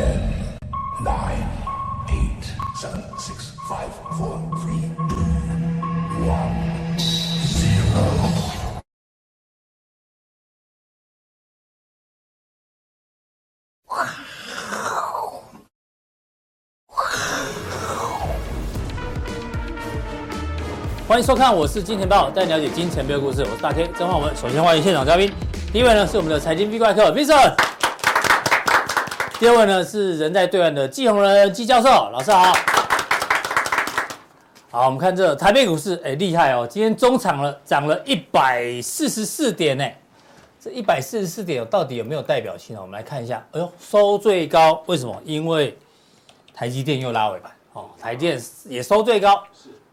Ten, nine, eight, seven, six, five, four, three, two, one, zero. 欢迎收看，我是金钱豹，带你了解金钱背后故事。我是大 K 曾焕文。首先欢迎现场嘉宾，第一位呢是我们的财经 V 怪客 Vincent，第二位呢是人在对岸的季鸿仁季教授，老师好。好，我们看这台北股市，哎，厉害哦，今天中场了，涨了一百四十四点呢。这一百四十四点到底有没有代表性呢？我们来看一下，哎呦，收最高，为什么？因为台积电又拉尾盘，哦，台电也收最高。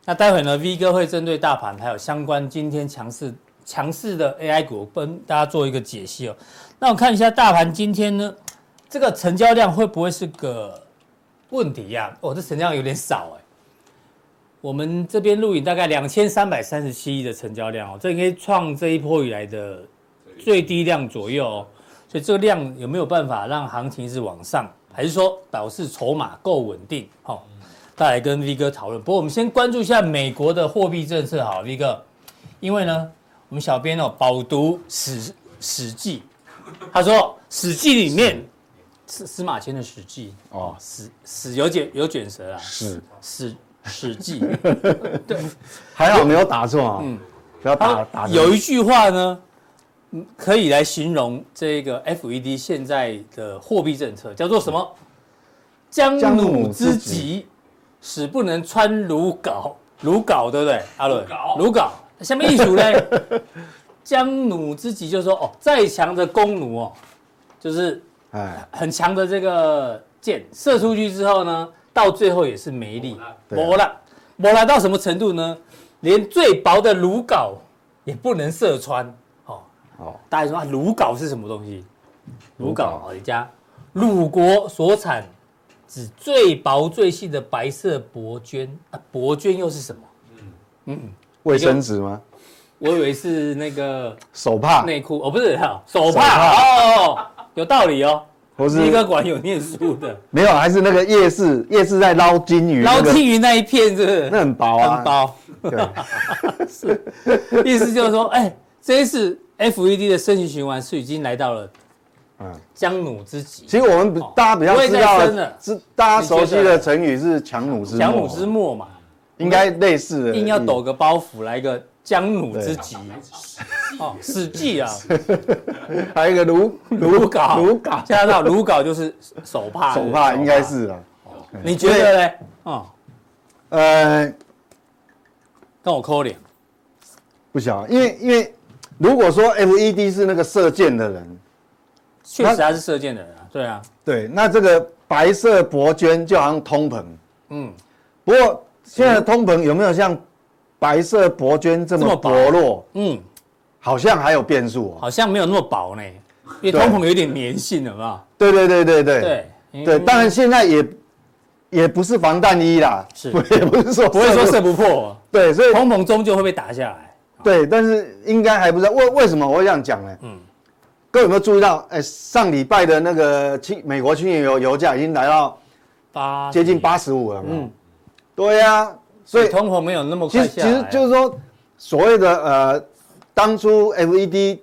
那待会呢，V 哥会针对大盘还有相关今天强势强势的 AI 股，跟大家做一个解析哦。那我看一下大盘今天呢，这个成交量会不会是个问题呀、啊？哦，这成交量有点少哎。我们这边录影大概两千三百三十七亿的成交量哦，这应该创这一波以来的最低量左右哦。所以这个量有没有办法让行情是往上，还是说导致筹码够稳定？哦。再来跟 V 哥讨论，不过我们先关注一下美国的货币政策，好，V 哥，因为呢，我们小编哦饱读史史记，他说史记里面是司马迁的史记哦，史史有卷有卷舌啊，史史史记，对，还好没有打错啊，嗯，不要打打。有一句话呢，可以来形容这个 FED 现在的货币政策，叫做什么？将弩之急。使不能穿鲁缟，鲁缟对不对？阿伦，鲁缟，下面一组呢？将弩之急，就是说哦，再强的弓弩哦，就是哎，很强的这个箭射出去之后呢，到最后也是没力，磨了，磨了到什么程度呢？连最薄的鲁縞也不能射穿。哦。哦，大家说啊，鲁縞是什么东西？鲁縞哦，一家。鲁国所产。指最薄最细的白色薄绢啊，薄绢又是什么？嗯。嗯，卫生纸吗？我以为是那个手帕。内裤。哦，不是哈，手帕。哦，有道理哦。不是一个馆有念书的，没有，还是那个夜市夜市在捞金鱼，捞金鱼那一片是不是？那很薄啊，很薄。对，是，意思就是说，哎，这一次 FED 的升息循环是已经来到了。嗯，将弩之急。其实我们大家比较知道的，是大家熟悉的成语是强弩之强弩之末嘛，应该类似的。硬要抖个包袱来一个将弩之急。哦，史记啊，还有一个鲁鲁稿，鲁縞加到鲁縞就是手帕，手帕应该是啊。你觉得呢？哦，呃，跟我抠脸，不晓，因为因为如果说 FED 是那个射箭的人。确实他是射箭的人啊，对啊，对，那这个白色薄绢就好像通膨，嗯，不过现在的通膨有没有像白色薄绢这么薄弱？嗯，好像还有变数哦，好像没有那么薄呢，因为通膨有点粘性了嘛。对对对对对对对，当然现在也也不是防弹衣啦，是，也不是说不会说射不破，对，所以通膨终究会被打下来。对，但是应该还不知道为为什么我会这样讲呢？嗯。各位有没有注意到？哎，上礼拜的那个清美国轻油油价已经来到八接近八十五了嘛？嗯，对呀、啊，所以通膨没有那么快。其实其实就是说，所谓的呃，当初 FED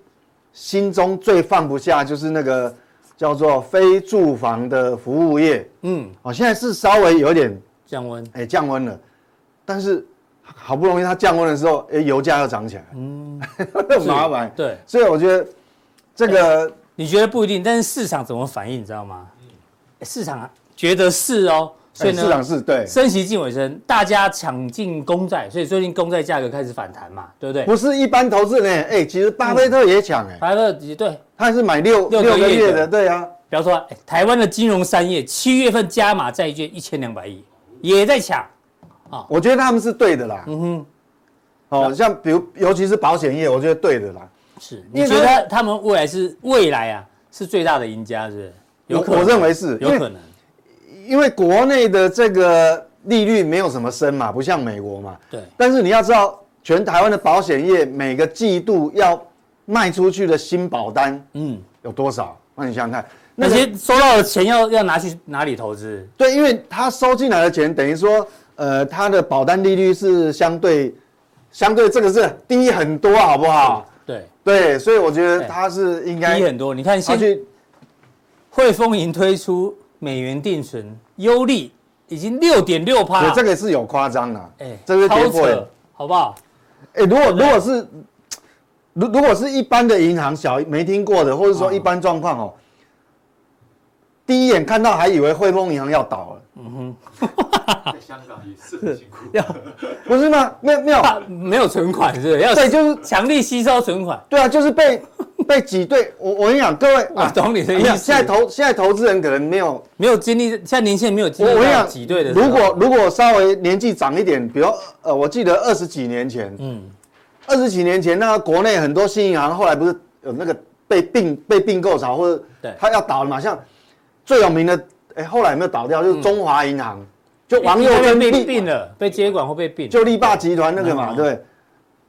心中最放不下就是那个叫做非住房的服务业。嗯，哦，现在是稍微有点降温，哎，降温了，但是好不容易它降温的时候，哎，油价又涨起来，嗯，很麻烦。对，所以我觉得。这个你觉得不一定，但是市场怎么反应，你知道吗？市场觉得是哦，所以呢，市场是对升息近尾声，大家抢进公债，所以最近公债价格开始反弹嘛，对不对？不是一般投资人，哎，其实巴菲特也抢，哎，巴菲特也对，他还是买六六个月的，对啊。比方说，台湾的金融三业七月份加码债券一千两百亿，也在抢啊。我觉得他们是对的啦，嗯哼，哦，像比如尤其是保险业，我觉得对的啦。是，你觉得他们未来是未来啊，是最大的赢家，是不是？有可能，我认为是有可能，因为国内的这个利率没有什么升嘛，不像美国嘛。对。但是你要知道，全台湾的保险业每个季度要卖出去的新保单，嗯，有多少？那你想想看，那些收到的钱要要拿去哪里投资？对，因为他收进来的钱等于说，呃，他的保单利率是相对相对这个是低很多，好不好？对对，所以我觉得他是应该低很多。你看，现在汇丰银推出美元定存，优利已经六点六趴，这个是有夸张了，哎，这个超扯，好不好？哎，如果如果是如如果是一般的银行小没听过的，或者说一般状况哦。第一眼看到还以为汇丰银行要倒了，嗯哼，在香港也是很辛苦，要不是吗？没有没有 没有存款是不是？要对，就是强力吸收存款。对啊，就是被被挤兑。我我跟你讲，各位，我懂你的意思。现在投现在投资人可能没有没有经历，现在年轻人没有经历过挤兑的。如果如果稍微年纪长一点，比如呃，我记得二十几年前，嗯，二十几年前那个国内很多新银行后来不是有那个被并被并购潮，或者对他要倒了嘛，像。最有名的，哎、欸，后来有没有倒掉？就是中华银行，嗯、就王佑跟被并了，被接管或被并，就力霸集团那个嘛，嗯、对。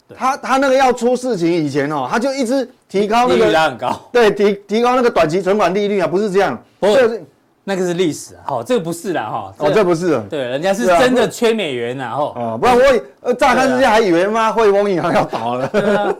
对他他那个要出事情以前哦，他就一直提高那个，利率很高，对，提提高那个短期存款利率啊，不是这样，不是，那个是历史啊，好，这个不是啦哈，哦，这不是，对，人家是真的缺美元然后，哦，不然我呃乍看之下还以为妈汇丰银行要倒了，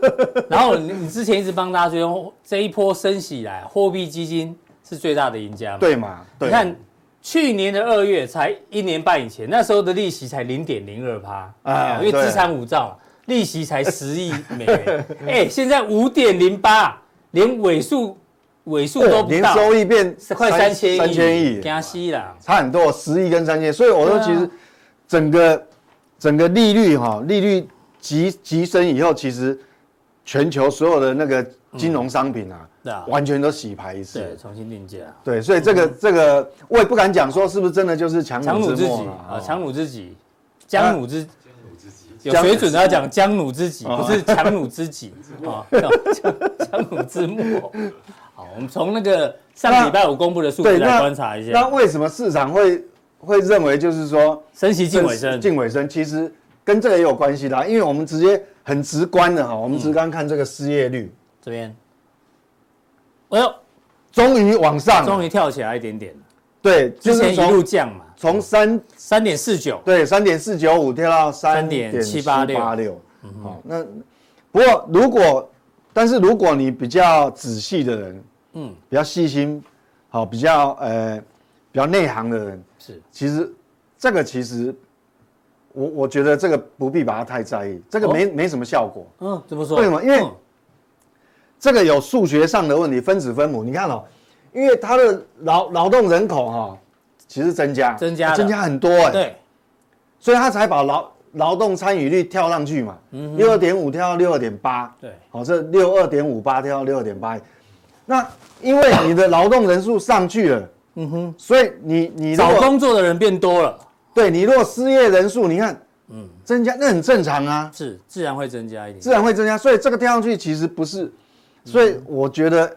然后你你之前一直帮大家追踪这一波升息来，货币基金。是最大的赢家嘛？对嘛？对。你看去年的二月才一年半以前，那时候的利息才零点零二趴啊，因为资产五兆，利息才十亿美元。哎，现在五点零八，连尾数尾数都不到，年收益变快三千亿，三千亿，加息了，差很多，十亿跟三千。所以我说，其实整个整个利率哈，利率急急升以后，其实全球所有的那个金融商品啊。完全都洗牌一次，对，重新定价。对，所以这个这个我也不敢讲说是不是真的就是强弩之末啊，强弩之己，将弩之有水准的要讲将弩之己，不是强弩之己 啊，将弩之末。好，我们从那个上礼拜五公布的数据来观察一下。那为什么市场会会认为就是说升息近尾声？近尾声其实跟这个也有关系啦，因为我们直接很直观的哈，我们直观看这个失业率这边。哎呦，终于往上，终于跳起来一点点。对，之前一路降嘛，从三三点四九，对，三点四九五跳到三点七八六。好，那不过如果，但是如果你比较仔细的人，嗯，比较细心，好，比较呃比较内行的人，是，其实这个其实我我觉得这个不必把它太在意，这个没没什么效果。嗯，怎么说？为什么？因为。这个有数学上的问题，分子分母。你看哦，因为它的劳劳动人口哈、哦，其实增加，增加，增加很多哎。对，所以他才把劳劳动参与率跳上去嘛，六二点五跳到六二点八。对，好，这六二点五八跳到六二点八。那因为你的劳动人数上去了，嗯哼，所以你你找工作的人变多了。对，你如果失业人数，你看，嗯，增加那很正常啊，是自然会增加一点，自然会增加。所以这个跳上去其实不是。所以我觉得，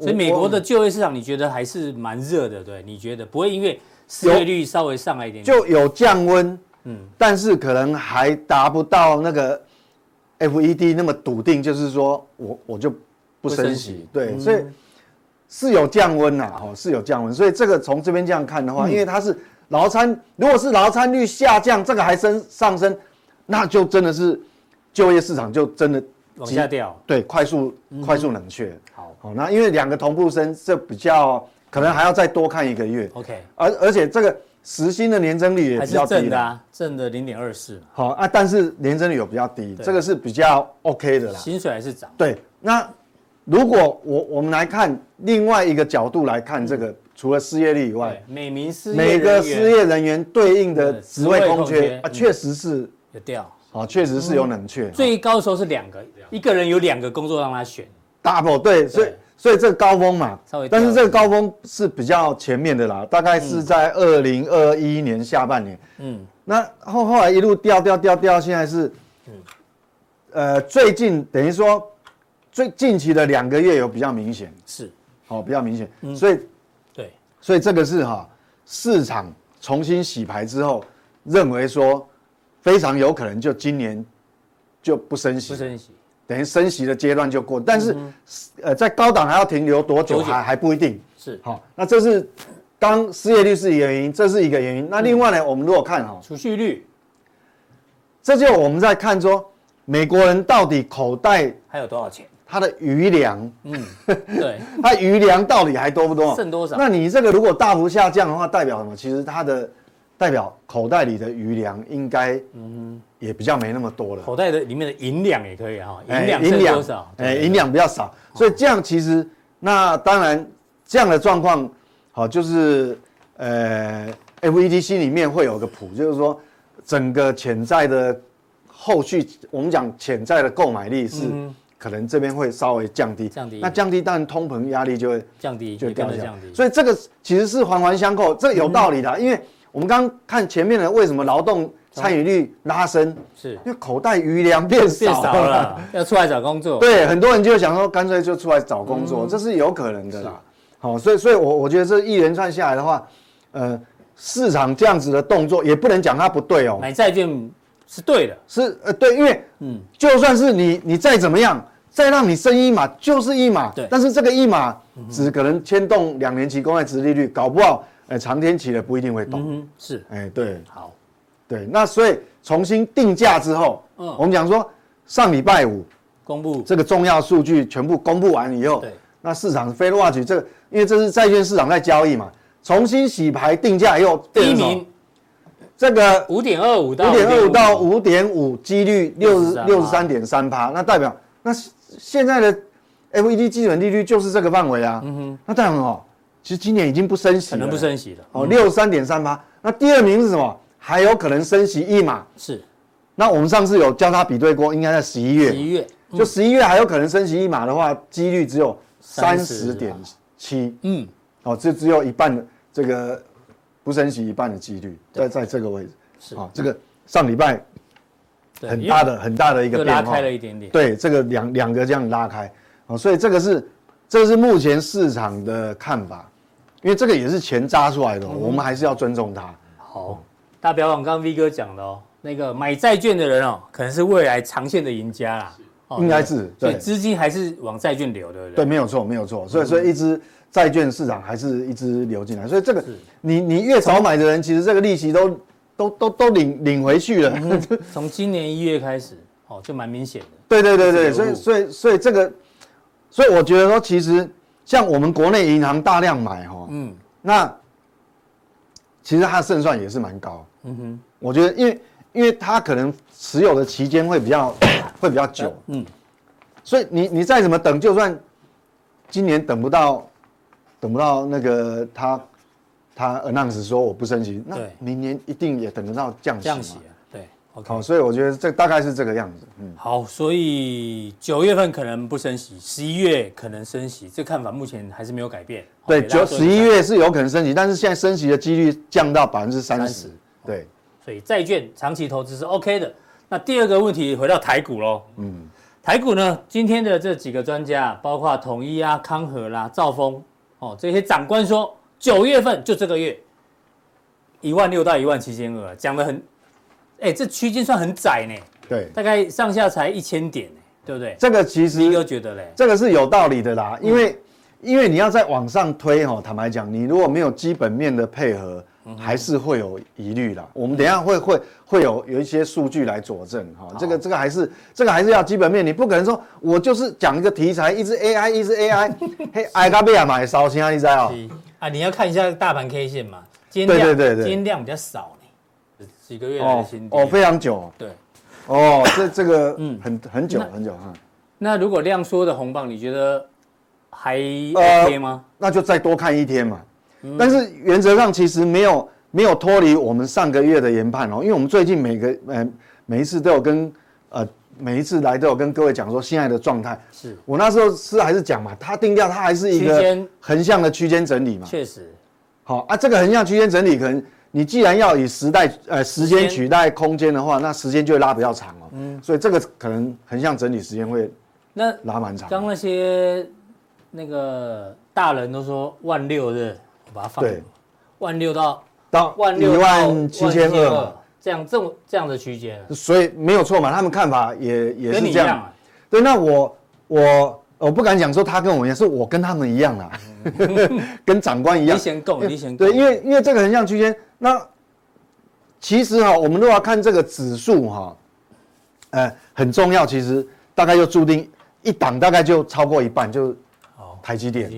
所以美国的就业市场，你觉得还是蛮热的，对？你觉得不会因为失业率稍微上来一点，就有降温，嗯，但是可能还达不到那个 FED 那么笃定，就是说我我就不升息，对，所以是有降温呐，哦，是有降温。所以这个从这边这样看的话，因为它是劳参，如果是劳参率下降，这个还升上升，那就真的是就业市场就真的。往下掉，对，快速快速冷却。好，好，那因为两个同步升，这比较可能还要再多看一个月。OK，而而且这个时薪的年增率也比较低正的啊，正的零点二四。好啊，但是年增率有比较低，这个是比较 OK 的啦。薪水还是涨。对，那如果我我们来看另外一个角度来看这个，除了失业率以外，每名失每个失业人员对应的职位空缺啊，确实是有掉。啊，确实是有冷却。嗯、最高的时候是两个，一个人有两个工作让他选，double 对，所以所以这个高峰嘛，但是这个高峰是比较前面的啦，大概是在二零二一年下半年，嗯，那后后来一路掉掉掉掉，现在是，嗯，呃，最近等于说最近期的两个月有比较明显，是，好，比较明显，嗯、所以，对，所以这个是哈市场重新洗牌之后认为说。非常有可能就今年就不升息，不升息，等于升息的阶段就过。但是，呃，在高档还要停留多久还还不一定。是好，那这是当失业率是一个原因，这是一个原因。那另外呢，我们如果看哈，储蓄率，这就我们在看说，美国人到底口袋还有多少钱？他的余粮，嗯，对，他余粮到底还多不多？剩多少？那你这个如果大幅下降的话，代表什么？其实他的代表口袋里的余粮应该，嗯，也比较没那么多了。口袋的里面的银两也可以哈，银两银两多少？哎，银两比较少，所以这样其实那当然这样的状况，好就是呃，FED 心里面会有个谱，就是说整个潜在的后续，我们讲潜在的购买力是。可能这边会稍微降低，降低，那降低，当然通膨压力就会降低，就掉下降低。所以这个其实是环环相扣，这有道理的。因为我们刚刚看前面的，为什么劳动参与率拉升？是因为口袋余粮变少了，要出来找工作。对，很多人就想说，干脆就出来找工作，这是有可能的啦。好，所以，所以我我觉得这一连串下来的话，呃，市场这样子的动作也不能讲它不对哦。买债券是对的，是呃对，因为嗯，就算是你你再怎么样。再让你升一码就是一码，对，但是这个一码只可能牵动两年期公债殖利率，搞不好，哎，长天期的不一定会动。是，哎，对，好，对，那所以重新定价之后，嗯，我们讲说上礼拜五公布。这个重要数据全部公布完以后，对，那市场 FedWatch 这个，因为这是债券市场在交易嘛，重新洗牌定价以后，第一名，这个五点二五到五点二五到五点五，几率六十六十三点三趴，那代表那。现在的 FED 基准利率就是这个范围啊，嗯哼，那当然哦，其实今年已经不升息了，可能不升息了，哦，六十三点三八。那第二名是什么？还有可能升息一码，是。那我们上次有交叉比对过，应该在十一月，十一月，就十一月还有可能升息一码的话，几率只有三十点七，嗯，哦，这只有一半的这个不升息一半的几率，在在这个位置，是。啊，这个上礼拜。很大的很大的一个变化，拉开了一点点。对，这个两两个这样拉开，哦，所以这个是这是目前市场的看法，因为这个也是钱扎出来的，我们还是要尊重它。好，大家不要忘刚刚 V 哥讲的哦，那个买债券的人哦，可能是未来长线的赢家啦，应该是，所以资金还是往债券流，对不对？对，没有错，没有错。所以所以一支债券市场还是一直流进来，所以这个你你越早买的人，其实这个利息都。都都都领领回去了，从今年一月开始，哦，就蛮明显的。对对对对，所以所以所以这个，所以我觉得说，其实像我们国内银行大量买哈，嗯，那其实它的胜算也是蛮高。嗯哼，我觉得因为因为它可能持有的期间会比较会比较久，嗯，所以你你再怎么等，就算今年等不到等不到那个它。他 announce 说我不升息，那明年一定也等得到降息。降息啊，对，好，所以我觉得这大概是这个样子。嗯，好，所以九月份可能不升息，十一月可能升息，这看法目前还是没有改变。对，九十一月是有可能升息，但是现在升息的几率降到百分之三十。对，所以债券长期投资是 OK 的。那第二个问题回到台股喽。嗯，台股呢，今天的这几个专家，包括统一啊、康和啦、兆丰哦，这些长官说。九月份就这个月，一万六到一万七千二，讲的很，哎、欸，这区间算很窄呢。对，大概上下才一千点，对不对？这个其实你又觉得嘞？这个是有道理的啦，因为、嗯、因为你要再往上推哈，坦白讲，你如果没有基本面的配合，嗯、还是会有疑虑啦。我们等一下会会会有有一些数据来佐证哈。这个这个还是这个还是要基本面，你不可能说我就是讲一个题材，一直 AI 一直 AI，嘿，爱卡贝亚买烧钱啊，你知道？啊，你要看一下大盘 K 线嘛，今天量，今天量比较少呢，几个月来的新低哦，非常久，对，哦，这这个嗯，很很久很久哈。那如果量缩的红棒，你觉得还 OK 吗？那就再多看一天嘛。但是原则上其实没有没有脱离我们上个月的研判哦，因为我们最近每个呃每一次都有跟呃。每一次来都有跟各位讲说现在的状态，是。我那时候是还是讲嘛，它定调它还是一个横向的区间整理嘛，确实，好啊，这个横向区间整理可能你既然要以时代呃时间取代空间的话，那时间就会拉比较长哦，嗯，所以这个可能横向整理时间会那拉蛮长。刚那些那个大人都说万六的，我把它放对，万六到到万六一万七千二。这样这种这样的区间，所以没有错嘛，他们看法也也是这样。对，那我我我不敢讲说他跟我一样，是我跟他们一样啦，跟长官一样。你先够，你先对，因为因为这个横向区间，那其实哈，我们如果要看这个指数哈，呃，很重要，其实大概就注定一档大概就超过一半，就台积电。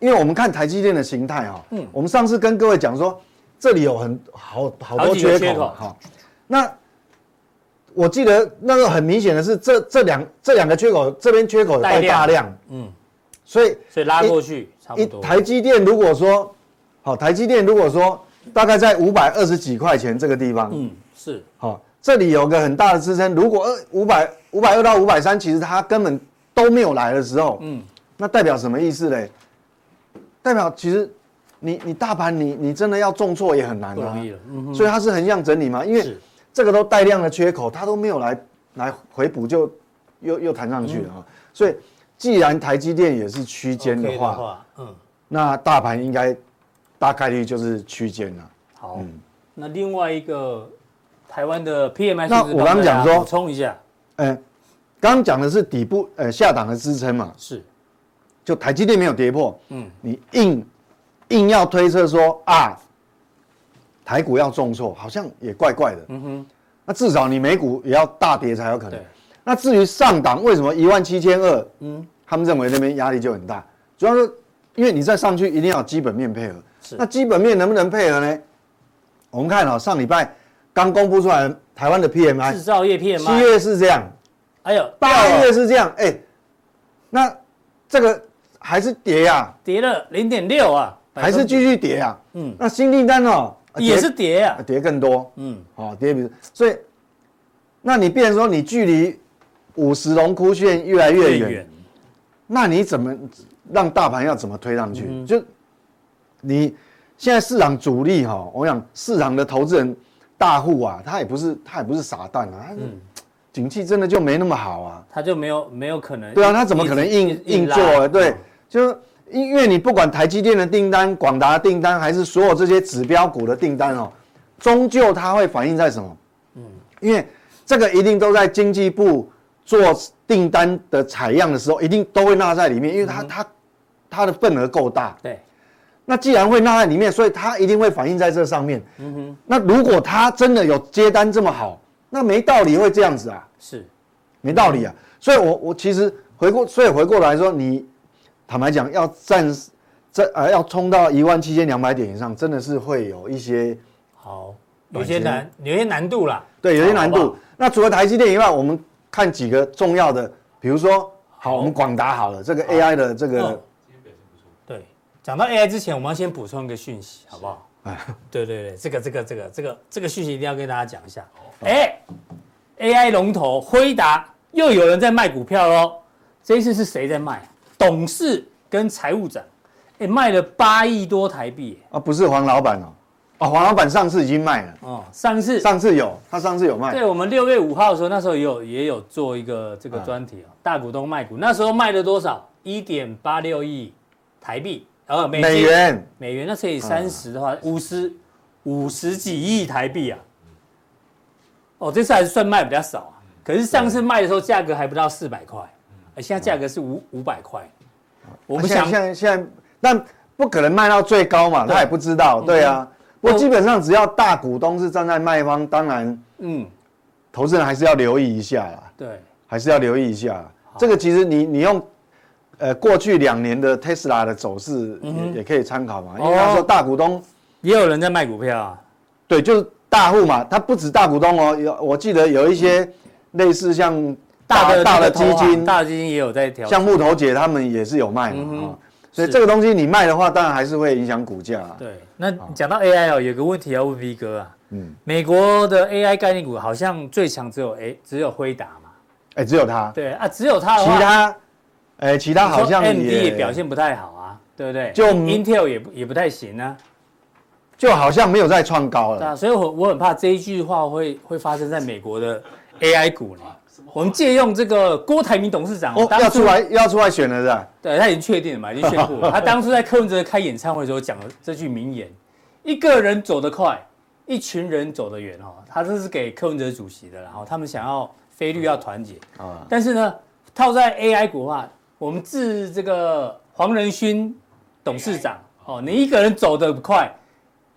因为我们看台积电的形态哈，嗯，我们上次跟各位讲说，这里有很好好多缺口哈，那。我记得那个很明显的是这，这这两这两个缺口，这边缺口带大量，嗯，所以所以拉过去差不多。台积电如果说好，台积电如果说大概在五百二十几块钱这个地方，嗯，是好，这里有个很大的支撑。如果二五百五百二到五百三，其实它根本都没有来的时候，嗯，那代表什么意思嘞？代表其实你你大盘你你真的要重挫也很难啊，嗯，所以它是横向整理嘛，因为。这个都带量的缺口，它都没有来来回补，就又又弹上去了啊！所以，既然台积电也是区间的话，嗯，那大盘应该大概率就是区间了。好，那另外一个台湾的 PMI，那我刚刚讲说，补充一下，嗯，刚刚讲的是底部呃下档的支撑嘛，是，就台积电没有跌破，嗯，你硬硬要推测说啊。台股要重挫，好像也怪怪的。嗯哼，那至少你美股也要大跌才有可能。那至于上档为什么一万七千二？嗯，他们认为那边压力就很大，主要是因为你再上去一定要有基本面配合。是。那基本面能不能配合呢？我们看啊，上礼拜刚公布出来台湾的 PMI，制造业 PMI，七月是这样，哎呦，八月是这样，哎，那这个还是跌呀？跌了零点六啊，还是继续跌啊？嗯，那新订单哦。也是跌啊，跌更多，嗯，好，跌比，所以，那你变成说你距离五十龙枯线越来越远，那你怎么让大盘要怎么推上去？就你现在市场主力哈，我想市场的投资人大户啊，他也不是他也不是傻蛋啊，嗯，景气真的就没那么好啊，他就没有没有可能，对啊，他怎么可能硬硬做？对，就。因为你不管台积电的订单、广达的订单，还是所有这些指标股的订单哦，终究它会反映在什么？嗯，因为这个一定都在经济部做订单的采样的时候，一定都会纳在里面，因为它它它的份额够大。对。那既然会纳在里面，所以它一定会反映在这上面。嗯哼。那如果它真的有接单这么好，那没道理会这样子啊。是。没道理啊。所以我我其实回过，所以回过来说你。坦白讲，要战这呃要冲到一万七千两百点以上，真的是会有一些好，有些难，有些难度啦。对，有些难度。好好，那除了台积电以外，我们看几个重要的，比如说，好，好我们广达好了，这个 AI 的这个。讲到 AI 之前，我们要先补充一个讯息，好不好？哎，对对对，这个这个这个这个这个讯息一定要跟大家讲一下。哎，AI 龙头辉达又有人在卖股票喽，这一次是谁在卖？董事跟财务长，哎，卖了八亿多台币啊！不是黄老板哦，哦，黄老板上次已经卖了哦，上次上次有，他上次有卖。对，我们六月五号的时候，那时候也有也有做一个这个专题哦，大股东卖股，那时候卖了多少？一点八六亿台币，呃，美美元，美元，那乘以三十的话，五十五十几亿台币啊！哦，这次还是算卖比较少啊，可是上次卖的时候价格还不到四百块。现在价格是五五百块，我们想现在现在，但不可能卖到最高嘛，他也不知道，对啊。不过基本上只要大股东是站在卖方，当然，嗯，投资人还是要留意一下啦。对，还是要留意一下。这个其实你你用，呃，过去两年的 Tesla 的走势也也可以参考嘛，因为他说大股东也有人在卖股票啊。对，就是大户嘛，他不止大股东哦，有我记得有一些类似像。大的大的基金，大的基金也有在调，像木头姐他们也是有卖嘛，所以这个东西你卖的话，当然还是会影响股价。对，那讲到 AI 哦，有个问题要问 V 哥啊，嗯，美国的 AI 概念股好像最强只有哎，只有辉达嘛，哎，只有它，对啊，只有它，其他，哎，其他好像 AMD 也表现不太好啊，对不对？就 Intel 也不也不太行啊，就好像没有再创高了。对啊，所以我我很怕这一句话会会发生在美国的 AI 股呢。我们借用这个郭台铭董事长，哦，要出来要出来选了是吧？对，他已经确定了嘛，已经宣布了。他当初在柯文哲开演唱会的时候讲了这句名言：“一个人走得快，一群人走得远。”哈，他这是给柯文哲主席的，然后他们想要非绿要团结啊。但是呢，套在 AI 股的话，我们自这个黄仁勋董事长哦，你一个人走得快，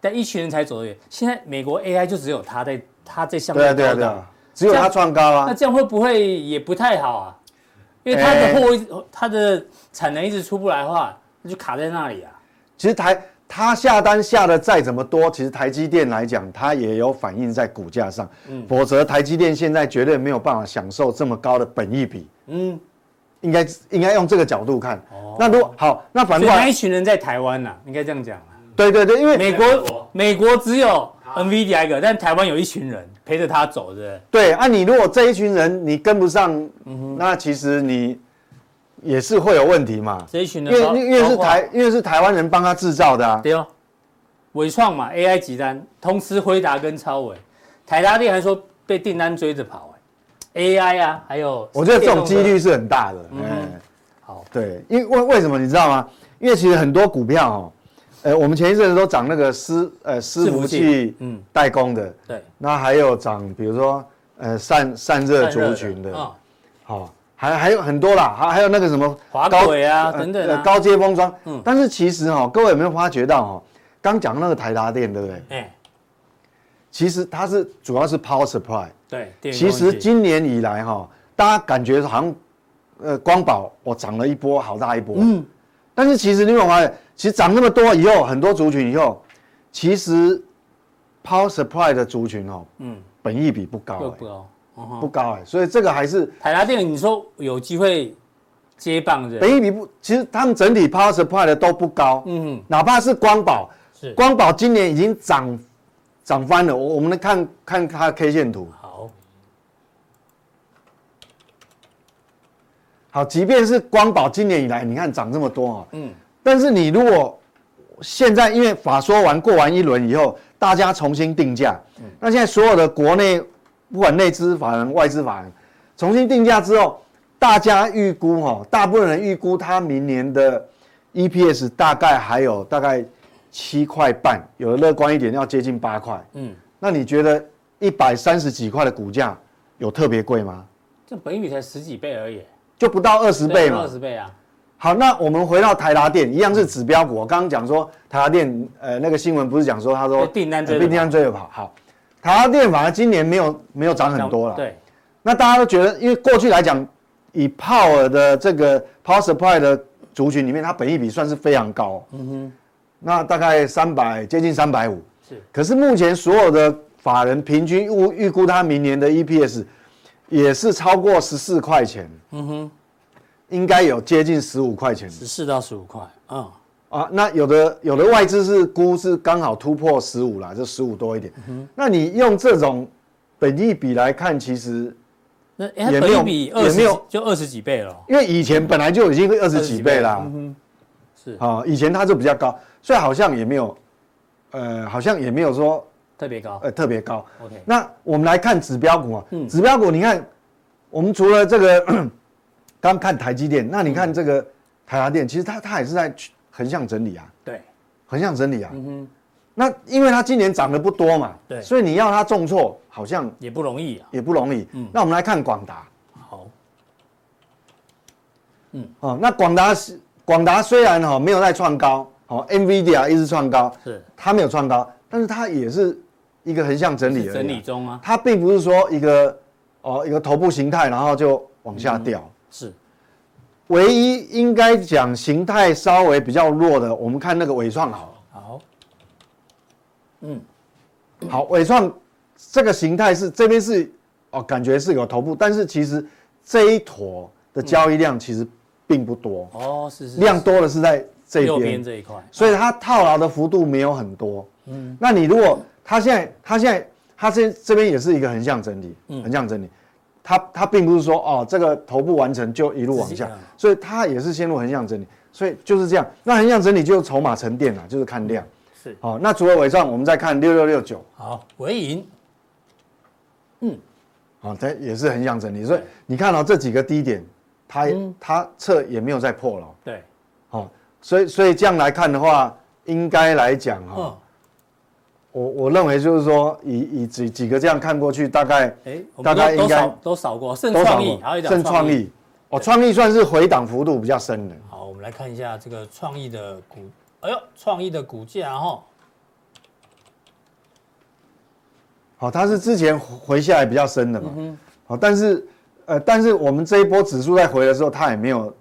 但一群人才走得远。现在美国 AI 就只有他在，他在向上。对啊对啊，只有他创高啊。那这样会不会也不太好啊？因为他的货，他的产能一直出不来的话，那就卡在那里啊。其实台他下单下的再怎么多，其实台积电来讲，它也有反映在股价上。嗯，否则台积电现在绝对没有办法享受这么高的本益比。嗯，应该应该用这个角度看。哦，那如果好，那反过来，那一群人在台湾呐，应该这样讲。对对对，因为美国美国只有 NVIDIA 一个，但台湾有一群人陪着他走，对不对？对啊，你如果这一群人你跟不上，嗯哼，那其实你。也是会有问题嘛？这一群人，因为因为是台，因为是台湾人帮他制造的啊。对哦，伟创嘛，AI 集单，通吃辉达跟超伟，台达电还说被订单追着跑哎，AI 啊，还有，我觉得这种几率是很大的。嗯，好，对，因为为为什么你知道吗？因为其实很多股票哦，呃，我们前一阵子都涨那个伺呃伺服器嗯代工的，对，那还有涨比如说呃散散热族群的，好。还还有很多啦，还还有那个什么滑轨啊等等、啊、高阶封装。嗯，但是其实哈、喔，各位有没有发觉到哈、喔，刚讲那个台达电对不对？哎、欸，其实它是主要是 power supply。对，其实今年以来哈、喔，大家感觉好像呃光宝我涨了一波好大一波。嗯，但是其实你有没有发现，其实涨那么多以后，很多族群以后，其实 power supply 的族群哦、喔，嗯，本益比不高、欸。不高。不高哎，所以这个还是台达电，你说有机会接棒的，本益比不，其实他们整体 power supply 的都不高，嗯，哪怕是光宝，是。光宝今年已经涨涨翻了，我我们来看看它的 K 线图，好，即便是光宝今年以来，你看涨这么多啊，嗯，但是你如果现在因为法说完过完一轮以后，大家重新定价，嗯，那现在所有的国内。不管内资法人、外资法人，重新定价之后，大家预估哈，大部分人预估它明年的 EPS 大概还有大概七块半，有的乐观一点要接近八块。嗯，那你觉得一百三十几块的股价有特别贵吗？这本益比才十几倍而已，就不到二十倍嘛。二十倍啊。好，那我们回到台达电，一样是指标股。我刚刚讲说台达电，呃，那个新闻不是讲说他说订单追订单追着跑，好。台达电反而今年没有没有涨很多了，对。那大家都觉得，因为过去来讲，以 Power 的这个 Power Supply 的族群里面，它本益比算是非常高，嗯哼。那大概三百接近三百五，是。可是目前所有的法人平均预预估它明年的 EPS 也是超过十四块钱，嗯哼，应该有接近十五块钱，十四到十五块，嗯。啊，那有的有的外资是估是刚好突破十五啦，就十五多一点。嗯、那你用这种本益比来看，其实那也没有比也没有就二十几倍了。因为以前本来就已经二十几倍啦。嗯是啊，以前它就比较高，所以好像也没有，呃，好像也没有说特别高，呃，特别高。OK，那我们来看指标股啊，嗯、指标股你看，我们除了这个 刚看台积电，那你看这个台达电，其实它它也是在。横向整理啊，对，横向整理啊，嗯哼，那因为它今年涨得不多嘛，对，所以你要它重挫，好像也不容易啊，也不容易。嗯，那我们来看广达，好，嗯，哦，那广达是广达虽然哈没有在创高，哦，NVIDIA 一直创高，是，它没有创高，但是它也是一个横向整理而已，整理中啊，它并不是说一个哦一个头部形态，然后就往下掉，是。唯一应该讲形态稍微比较弱的，我们看那个尾创好。好，嗯，好，尾创这个形态是这边是哦，感觉是有头部，但是其实这一坨的交易量其实并不多。哦，是是。量多的是在这边这一块，所以它套牢的幅度没有很多。嗯，那你如果它现在它现在它这这边也是一个横向整理，嗯，横向整理。它它并不是说哦，这个头部完成就一路往下，所以它也是陷入横向整理，所以就是这样。那横向整理就是筹码沉淀了，就是看量。是，好，那除了尾创，我们再看六六六九。好，尾银。嗯，好，它也是横向整理，所以你看到这几个低点，它它测也没有再破了。对，好，所以所以这样来看的话，应该来讲哈。我我认为就是说以，以以几几个这样看过去，大概，哎，大概应该都少过，剩创意，还有一档胜创意，哦，创意算是回档幅度比较深的。好，我们来看一下这个创意的股，哎呦，创意的股价哈。好，它是之前回下来比较深的嘛，好，但是呃，但是我们这一波指数在回的时候，它也没有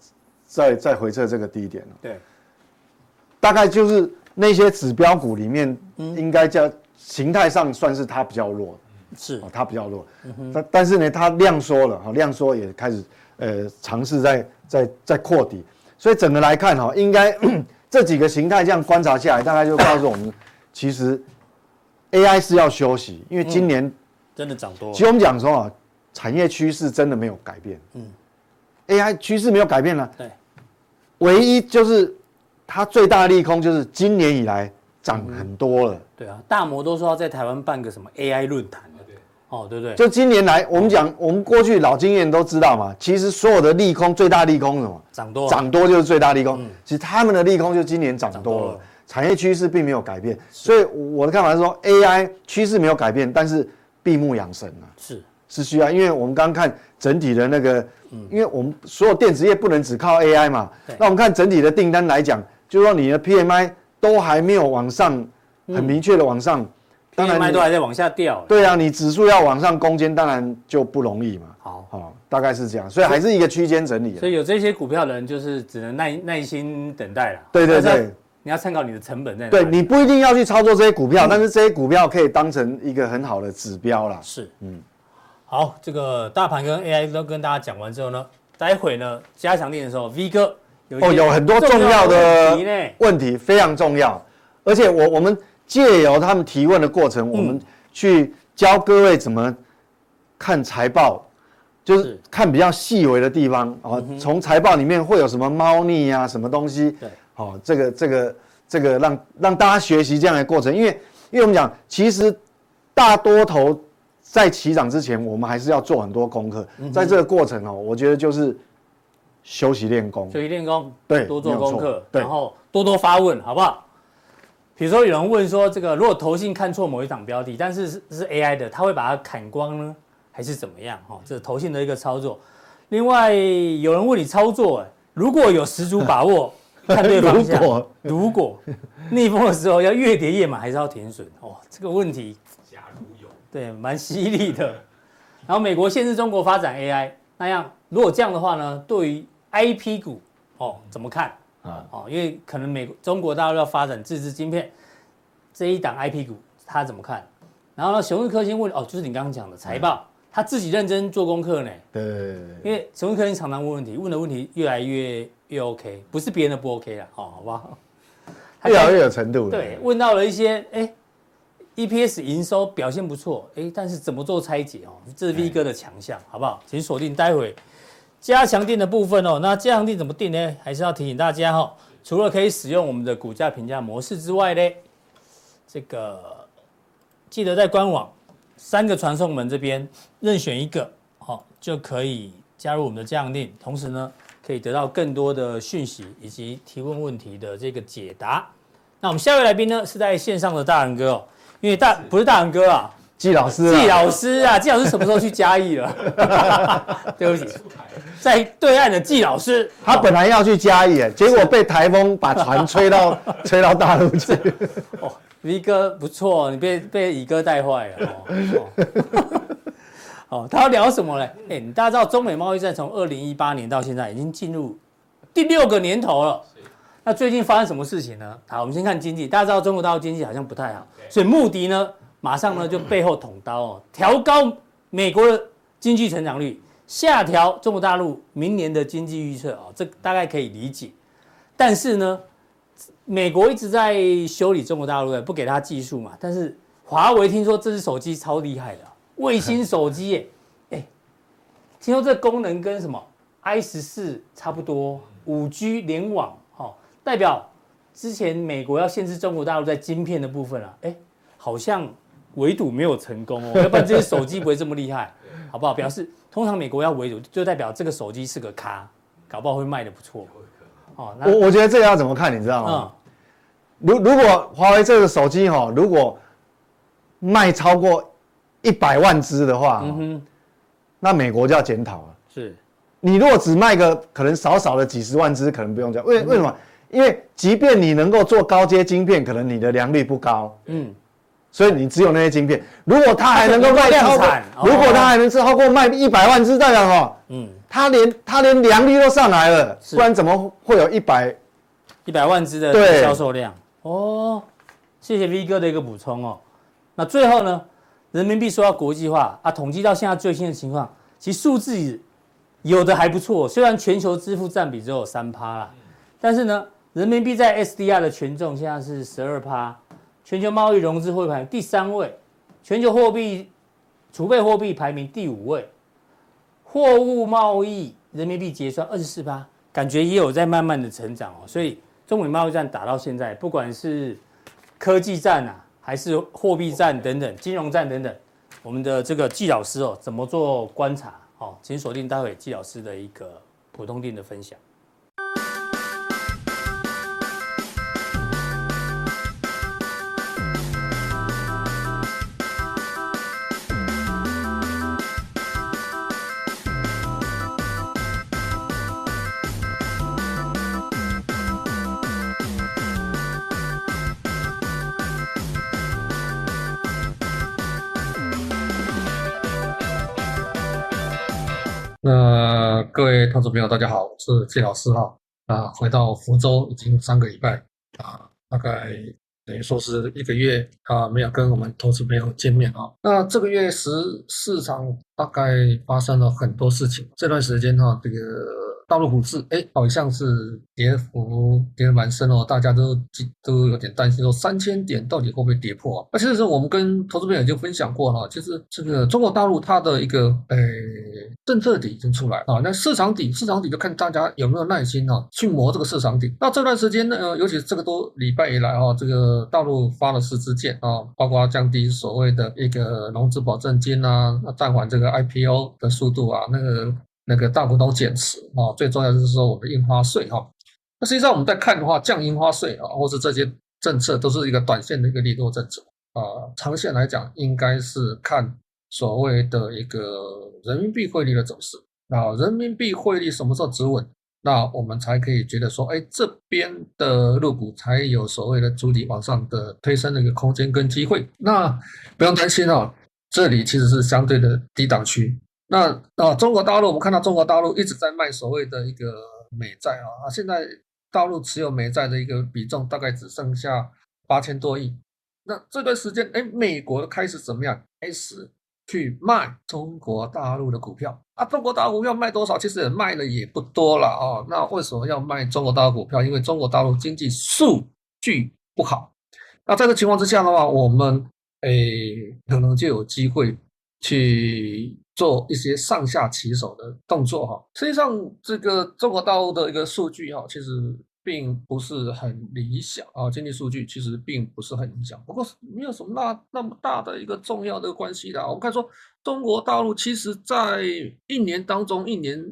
再再回测这个低点了。对，大概就是那些指标股里面，应该叫形态上算是它比较弱的。是，它比较弱，但但是呢，它量缩了，哈，量缩也开始，呃，尝试在在在扩底，所以整个来看，哈，应该 这几个形态这样观察下来，大概就告诉我们，其实 AI 是要休息，因为今年真的涨多。其实我们讲说啊，产业趋势真的没有改变，嗯，AI 趋势没有改变了，对，唯一就是它最大的利空就是今年以来涨很多了，对啊，大摩都说要在台湾办个什么 AI 论坛。哦，对对，就今年来，我们讲，我们过去老经验都知道嘛。其实所有的利空，最大利空是什么？涨多，涨多就是最大利空。其实他们的利空就今年涨多了，产业趋势并没有改变。所以我的看法是说，AI 趋势没有改变，但是闭目养神啊，是是需要。因为我们刚看整体的那个，因为我们所有电子业不能只靠 AI 嘛。那我们看整体的订单来讲，就是说你的 PMI 都还没有往上，很明确的往上。当然，都还在往下掉。对啊，你指数要往上攻坚，当然就不容易嘛。好，好，大概是这样，所以还是一个区间整理。所以有这些股票的人，就是只能耐耐心等待了。对对对，你要参考你的成本在哪。对，你不一定要去操作这些股票，但是这些股票可以当成一个很好的指标啦。是，嗯。好，这个大盘跟 AI 都跟大家讲完之后呢，待会呢加强练的时候，V 哥哦有很多重要的问题，非常重要，而且我我们。借由他们提问的过程，我们去教各位怎么看财报，就是看比较细微的地方啊。从财报里面会有什么猫腻啊，什么东西？对，好，这个这个这个让让大家学习这样的过程，因为因为我们讲，其实大多头在起涨之前，我们还是要做很多功课。在这个过程哦，我觉得就是休息练功，休息练功，对，多做功课，然后多多发问，好不好？比如说有人问说，这个如果投信看错某一档标的，但是是是 AI 的，他会把它砍光呢，还是怎么样？哈，这是投信的一个操作。另外有人问你操作，如果有十足把握 看对方向，如果如果 逆风的时候要越跌越买，还是要停损？哦，这个问题，假如有，对，蛮犀利的。然后美国限制中国发展 AI，那样如果这样的话呢，对于 IP 股哦怎么看？啊哦，因为可能美国中国大陆要发展自制晶片，这一档 IP 股他怎么看？然后呢，雄毅科兴问哦，就是你刚刚讲的财报，他自己认真做功课呢。对对对。因为雄毅科兴常常问问题，问的问题越来越越 OK，不是别人的不 OK 了，哦，好不好？越来越有程度。对，问到了一些哎，EPS 营收表现不错，哎，但是怎么做拆解哦？这是 V 哥的强项，好不好？请锁定待会。加强定的部分哦，那加强定怎么定呢？还是要提醒大家哈，除了可以使用我们的股价评价模式之外呢，这个记得在官网三个传送门这边任选一个，好就可以加入我们的加强定，同时呢可以得到更多的讯息以及提问问题的这个解答。那我们下一位来宾呢是在线上的大仁哥哦，因为大不是大仁哥啊。季老师，季老师啊，季老师什么时候去嘉义了？对不起，在对岸的季老师，他本来要去嘉义，结果被台风把船吹到 吹到大陆去。哦，V 哥不错，你被被乙哥带坏了。哦，哦，他要聊什么呢？哎，你大家知道中美贸易战从二零一八年到现在已经进入第六个年头了。那最近发生什么事情呢？好，我们先看经济，大家知道中国大陆经济好像不太好，所以穆迪呢？马上呢就背后捅刀哦，调高美国的经济成长率，下调中国大陆明年的经济预测哦，这大概可以理解。但是呢，美国一直在修理中国大陆的，不给他技术嘛。但是华为听说这支手机超厉害的，卫星手机耶，哎，听说这功能跟什么 i 十四差不多，五 G 联网，哦，代表之前美国要限制中国大陆在晶片的部分啊，哎，好像。围堵没有成功哦，要不然这些手机不会这么厉害，好不好？表示通常美国要围堵，就代表这个手机是个咖，搞不好会卖的不错。哦，我我觉得这个要怎么看，你知道吗？如如果华为这个手机哈，如果卖超过一百万只的话，嗯哼，那美国就要检讨了。是，你如果只卖个可能少少的几十万只，可能不用这样。为为什么？因为即便你能够做高阶晶片，可能你的良率不高。嗯。所以你只有那些晶片。如果它还能够卖超过，如果它还能超过卖一百万只，代表什么？嗯。它连它连良率都上来了，不然怎么会有一百一百万只的销售量？哦。谢谢 V 哥的一个补充哦。那最后呢，人民币说到国际化啊，统计到现在最新的情况，其实数字有的还不错。虽然全球支付占比只有三趴啦，但是呢，人民币在 SDR 的权重现在是十二趴，全球贸易融资货币排第三位，全球货币储备货币排名第五位，货物贸易人民币结算二十四趴，感觉也有在慢慢的成长哦。所以中美贸易战打到现在，不管是科技战啊，还是货币战等等，金融战等等，我们的这个季老师哦，怎么做观察？哦，请锁定待会季老师的一个普通錠的分享。各位投资朋友，大家好，我是季老师哈啊，回到福州已经三个礼拜啊，大概等于说是一个月啊，没有跟我们投资朋友见面啊。那这个月时市场大概发生了很多事情，这段时间哈，这个。大陆股市哎，好像是跌幅跌得蛮深哦，大家都都有点担心说三千点到底会不会跌破啊？那其实我们跟投资朋友已经分享过了，其实这个中国大陆它的一个诶政策底已经出来啊，那市场底市场底就看大家有没有耐心啊，去磨这个市场底。那这段时间呢，尤其这个多礼拜以来啊，这个大陆发了十支箭啊，包括降低所谓的一个融资保证金啊，暂缓这个 IPO 的速度啊，那个。那个大股东减持啊，最重要就是说我们印花税哈。那实际上我们在看的话，降印花税啊，或是这些政策都是一个短线的一个利多政策啊。长线来讲，应该是看所谓的一个人民币汇率的走势啊。人民币汇率什么时候止稳，那我们才可以觉得说，哎，这边的入股才有所谓的筑底往上的推升的一个空间跟机会。那不用担心哦，这里其实是相对的低档区。那啊，中国大陆，我们看到中国大陆一直在卖所谓的一个美债啊，啊，现在大陆持有美债的一个比重大概只剩下八千多亿。那这段时间，哎，美国开始怎么样？开始去卖中国大陆的股票啊？中国大陆股票卖多少？其实也卖的也不多了啊。那为什么要卖中国大陆股票？因为中国大陆经济数据不好。那在这情况之下的话，我们诶可能就有机会去。做一些上下其手的动作哈，实际上这个中国大陆的一个数据哈，其实并不是很理想啊，经济数据其实并不是很理想，不过没有什么那那么大的一个重要的关系的。我们看说中国大陆其实在一年当中，一年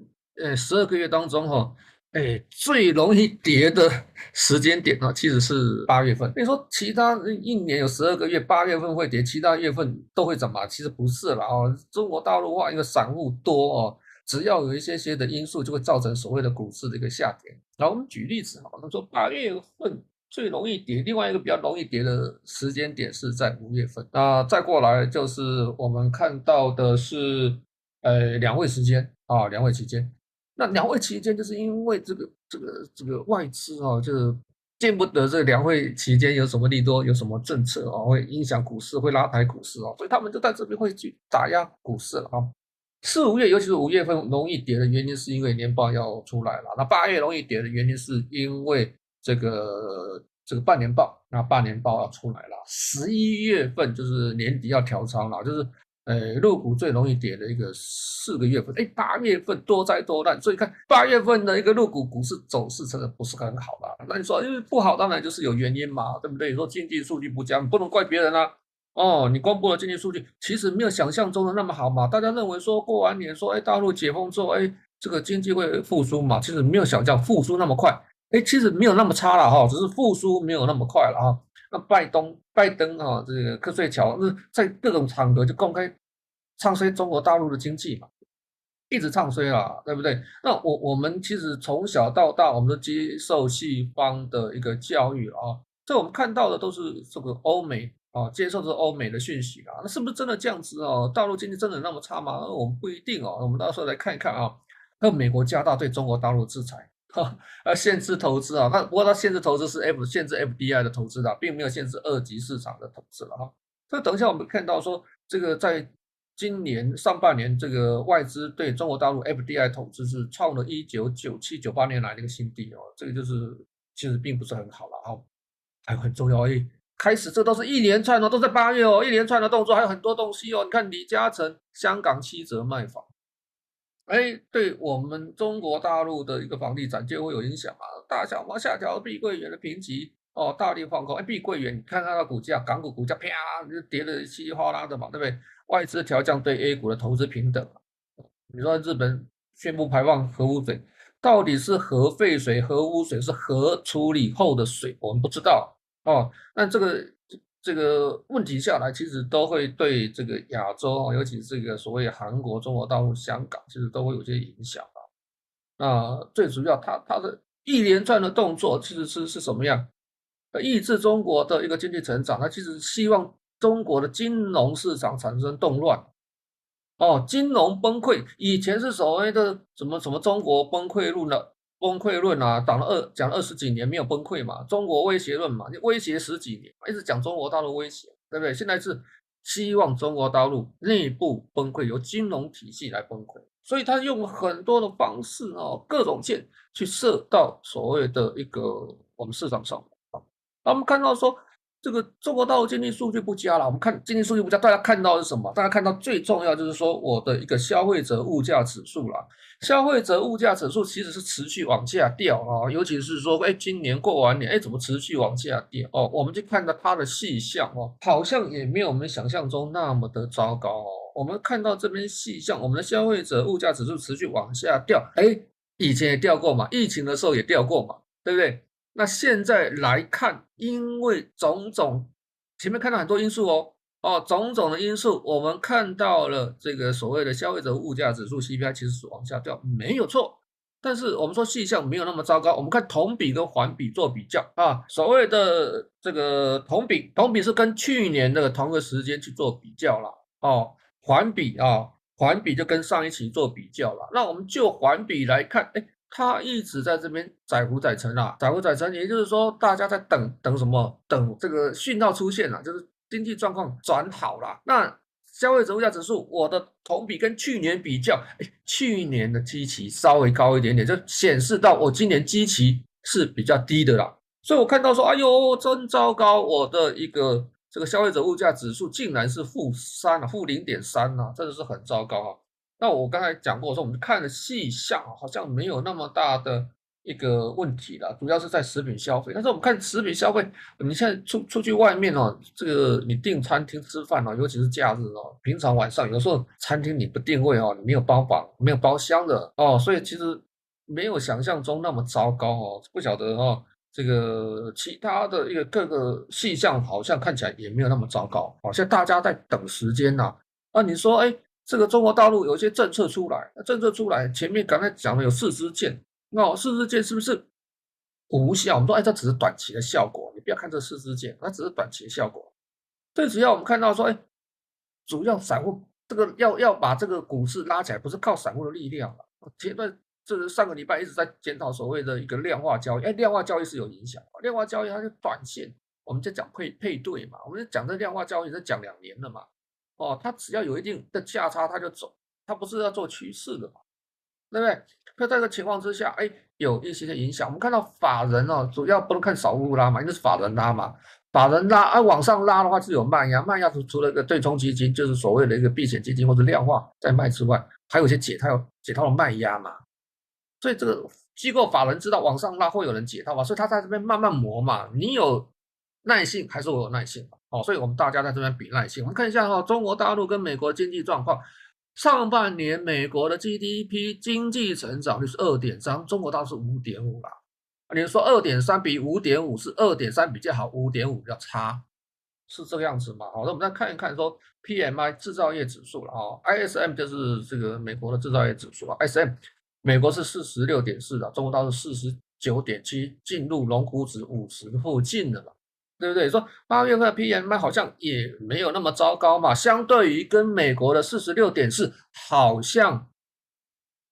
呃十二个月当中哈。哎，最容易跌的时间点呢，其实是八月份。你说其他一年有十二个月，八月份会跌，其他月份都会涨嘛？其实不是了哦。中国大陆的话，因为散户多哦，只要有一些些的因素，就会造成所谓的股市的一个下跌。然后我们举例子哈，他说八月份最容易跌，另外一个比较容易跌的时间点是在五月份。那再过来就是我们看到的是，呃，两会时间啊，两会期间。那两会期间，就是因为这个这个这个外资啊，就是见不得这两会期间有什么利多，有什么政策啊，会影响股市，会拉抬股市啊，所以他们就在这边会去打压股市了啊。四五月，尤其是五月份容易跌的原因，是因为年报要出来了。那八月容易跌的原因，是因为这个这个半年报，那半年报要出来了。十一月份就是年底要调仓了，就是。呃，入股最容易跌的一个四个月份，哎，八月份多灾多难，所以看八月份的一个入股股市走势真的不是很好吧？那你说，因为不好，当然就是有原因嘛，对不对？你说经济数据不佳，不能怪别人啊。哦，你公布了经济数据，其实没有想象中的那么好嘛。大家认为说过完年说，哎，大陆解封之后，哎，这个经济会复苏嘛？其实没有想象复苏那么快，哎，其实没有那么差了哈，只是复苏没有那么快了哈。那拜登，拜登啊，这个瞌睡桥，那在各种场合就公开唱衰中国大陆的经济嘛。一直唱衰啦，对不对？那我我们其实从小到大，我们都接受西方的一个教育啊，这我们看到的都是这个欧美啊，接受着欧美的讯息啊，那是不是真的这样子哦？大陆经济真的那么差吗？我们不一定哦，我们到时候来看一看啊。那美国加大对中国大陆制裁，哈，啊，限制投资啊，那不过它限制投资是 F 限制 FDI 的投资的，并没有限制二级市场的投资了哈。这等一下我们看到说这个在。今年上半年，这个外资对中国大陆 FDI 投资是创了一九九七九八年来的一个新低哦，这个就是其实并不是很好了哦，还有很重要诶，开始这都是一连串的，都在八月哦，一连串的动作还有很多东西哦，你看李嘉诚香港七折卖房，哎，对我们中国大陆的一个房地产就会有影响啊，大小嘛下调碧桂园的评级哦，大力放空，哎，碧桂园你看它的股价，港股股价啪就跌得稀里哗啦的嘛，对不对？外资调降对 A 股的投资平等，你说日本宣布排放核污水，到底是核废水、核污水，是核处理后的水，我们不知道。哦。那这个这个问题下来，其实都会对这个亚洲，尤其是这个所谓韩国、中国大陆、香港，其实都会有些影响啊。那最主要，它它的一连串的动作，其实是是什么样？抑制中国的一个经济成长，它其实希望。中国的金融市场产生动乱，哦，金融崩溃。以前是所谓的什么什么中国崩溃论的崩溃论啊，讲了二讲了二十几年没有崩溃嘛，中国威胁论嘛，威胁十几年，一直讲中国大陆威胁，对不对？现在是希望中国大陆内部崩溃，由金融体系来崩溃，所以他用很多的方式哦，各种箭去射到所谓的一个我们市场上。啊，我们看到说。这个中国大陆经济数据不佳了，我们看经济数据不佳，大家看到是什么？大家看到最重要就是说我的一个消费者物价指数了。消费者物价指数其实是持续往下掉啊，尤其是说，哎，今年过完年，哎，怎么持续往下掉？哦，我们就看到它的细项哦，好像也没有我们想象中那么的糟糕哦。我们看到这边细项，我们的消费者物价指数持续往下掉，哎，以前也掉过嘛，疫情的时候也掉过嘛，对不对？那现在来看，因为种种前面看到很多因素哦哦，种种的因素，我们看到了这个所谓的消费者物价指数 CPI 其实是往下掉，没有错。但是我们说细项没有那么糟糕，我们看同比跟环比做比较啊，所谓的这个同比，同比是跟去年的同个时间去做比较了哦，环比啊，环比就跟上一期做比较了。那我们就环比来看，哎。他一直在这边载浮载沉啊，载浮载沉，也就是说，大家在等等什么？等这个讯号出现了，就是经济状况转好了。那消费者物价指数，我的同比跟去年比较，哎，去年的基期稍微高一点点，就显示到我今年基期是比较低的啦。所以我看到说，哎呦，真糟糕，我的一个这个消费者物价指数竟然是负三啊，负零点三啊，真的是很糟糕啊。那我刚才讲过说，我们看的细项好像没有那么大的一个问题了，主要是在食品消费。但是我们看食品消费，你现在出出去外面哦，这个你订餐厅吃饭哦，尤其是假日哦，平常晚上有时候餐厅你不订位哦，你没有包房，没有包厢的哦，所以其实没有想象中那么糟糕哦。不晓得哦，这个其他的一个各个细项好像看起来也没有那么糟糕，好像大家在等时间呐。啊，你说哎？这个中国大陆有一些政策出来，政策出来，前面刚才讲的有四支箭，那四支箭是不是无效？我们说，哎，这只是短期的效果，你不要看这四支箭，它只是短期的效果。最主要我们看到说，哎，主要散户这个要要把这个股市拉起来，不是靠散户的力量了。前段这是上个礼拜一直在检讨所谓的一个量化交易，哎，量化交易是有影响，量化交易它是短线，我们在讲配配对嘛，我们讲这量化交易在讲两年了嘛。哦，它只要有一定的价差，它就走，它不是要做趋势的嘛，对不对？那在这个情况之下，哎，有一些的影响。我们看到法人哦，主要不能看少数拉嘛，因为是法人拉嘛，法人拉啊往上拉的话是有卖压，卖压除除了一个对冲基金，就是所谓的一个避险基金或者量化在卖之外，还有一些解套解套的卖压嘛。所以这个机构法人知道往上拉会有人解套嘛，所以他在这边慢慢磨嘛。你有耐性还是我有耐性？哦，所以我们大家在这边比耐性。我们看一下哈，中国大陆跟美国经济状况。上半年美国的 GDP 经济成长率是二点三，中国大陆是五点五啦。你说二点三比五点五是二点三比较好，五点五比较差。是这个样子嘛？好，那我们再看一看说 PMI 制造业指数了啊，ISM 就是这个美国的制造业指数啊，ISM 美国是四十六点四的，中国大陆四十九点七，进入龙虎指五十附近的了，对不对？说八月份的 PMI 好像也没有那么糟糕嘛，相对于跟美国的四十六点四好像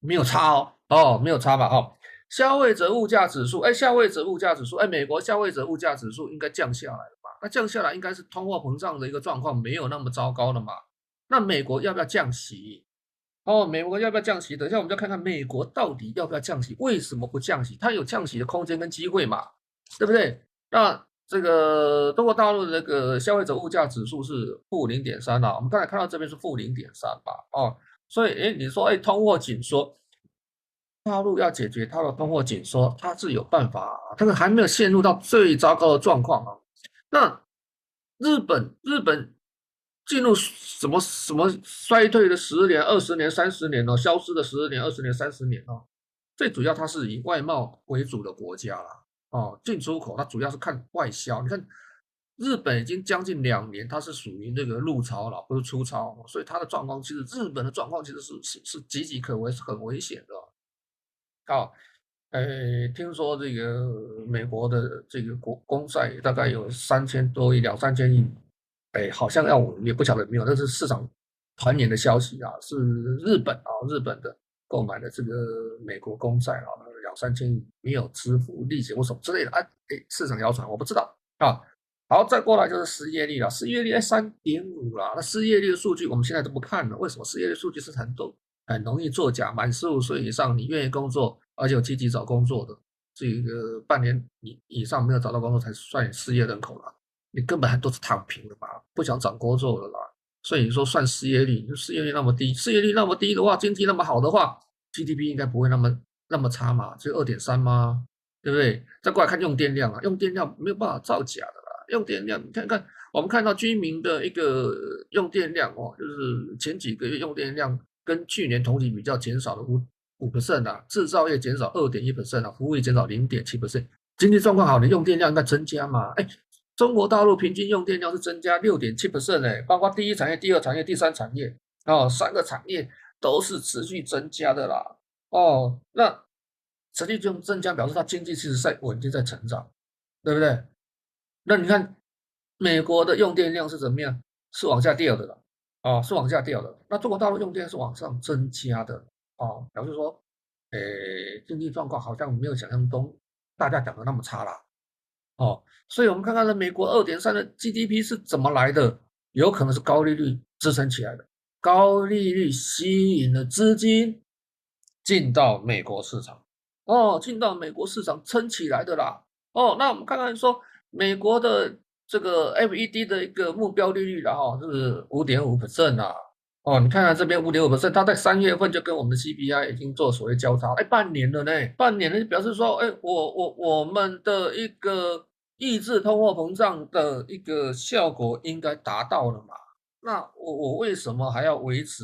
没有差哦，哦，没有差吧？哦，消费者物价指数，哎，消费者物价指数，哎，美国消费者物价指数应该降下来了吧。那降下来应该是通货膨胀的一个状况没有那么糟糕了嘛？那美国要不要降息？哦，美国要不要降息？等一下我们就看看美国到底要不要降息？为什么不降息？它有降息的空间跟机会嘛？对不对？那这个中国大陆的这个消费者物价指数是负零点三啊，我们刚才看到这边是负零点三吧？哦，所以诶，你说诶，通货紧缩，大陆要解决它的通货紧缩，它是有办法，但是还没有陷入到最糟糕的状况啊。那日本日本进入什么什么衰退的十年、二十年、三十年哦，消失的十年、二十年、三十年哦。最主要它是以外贸为主的国家啦，哦，进出口它主要是看外销。你看日本已经将近两年，它是属于那个入超了，不是出超，所以它的状况其实日本的状况其实是是是岌岌可危，是很危险的。好。呃，听说这个美国的这个国公债大概有三千多亿，两三千亿，哎，好像要我也不晓得有没有，这是市场传言的消息啊，是日本啊，日本的购买的这个美国公债啊，两三千亿没有支付利息或什么之类的啊，哎，市场谣传我不知道啊。好，再过来就是失业率了，失业率哎三点五了，那失业率的数据我们现在都不看了，为什么？失业率数据是很多很容易作假，满十五岁以上你愿意工作。而且有积极找工作的，这个半年以以上没有找到工作才算失业人口了。你根本还都是躺平的嘛，不想找工作的啦。所以你说算失业率，失业率那么低，失业率那么低的话，经济那么好的话，GDP 应该不会那么那么差嘛，只有二点三吗？对不对？再过来看用电量啊，用电量没有办法造假的啦。用电量，你看看我们看到居民的一个用电量哦，就是前几个月用电量跟去年同期比较减少了五。五 percent 啊，制造业减少二点一 percent 啊，服务业减少零点七 percent，经济状况好，你用电量应该增加嘛？哎，中国大陆平均用电量是增加六点七 percent 哎，包括第一产业、第二产业、第三产业哦，三个产业都是持续增加的啦。哦，那实际增增加表示它经济其实在稳定在成长，对不对？那你看美国的用电量是怎么样？是往下掉的了，啊，是往下掉的。那中国大陆用电是往上增加的。啊，表示说，诶，经济状况好像没有想象中大家讲的那么差啦。哦，所以我们看看这美国二点三的 GDP 是怎么来的？有可能是高利率支撑起来的，高利率吸引了资金进到美国市场，哦，进到美国市场撑起来的啦。哦，那我们看看说美国的这个 FED 的一个目标利率然后是五点五 percent 啊。哦，你看看这边五点五 percent，它在三月份就跟我们的 CPI 已经做所谓交叉，哎，半年了呢，半年了就表示说，哎，我我我们的一个抑制通货膨胀的一个效果应该达到了嘛？那我我为什么还要维持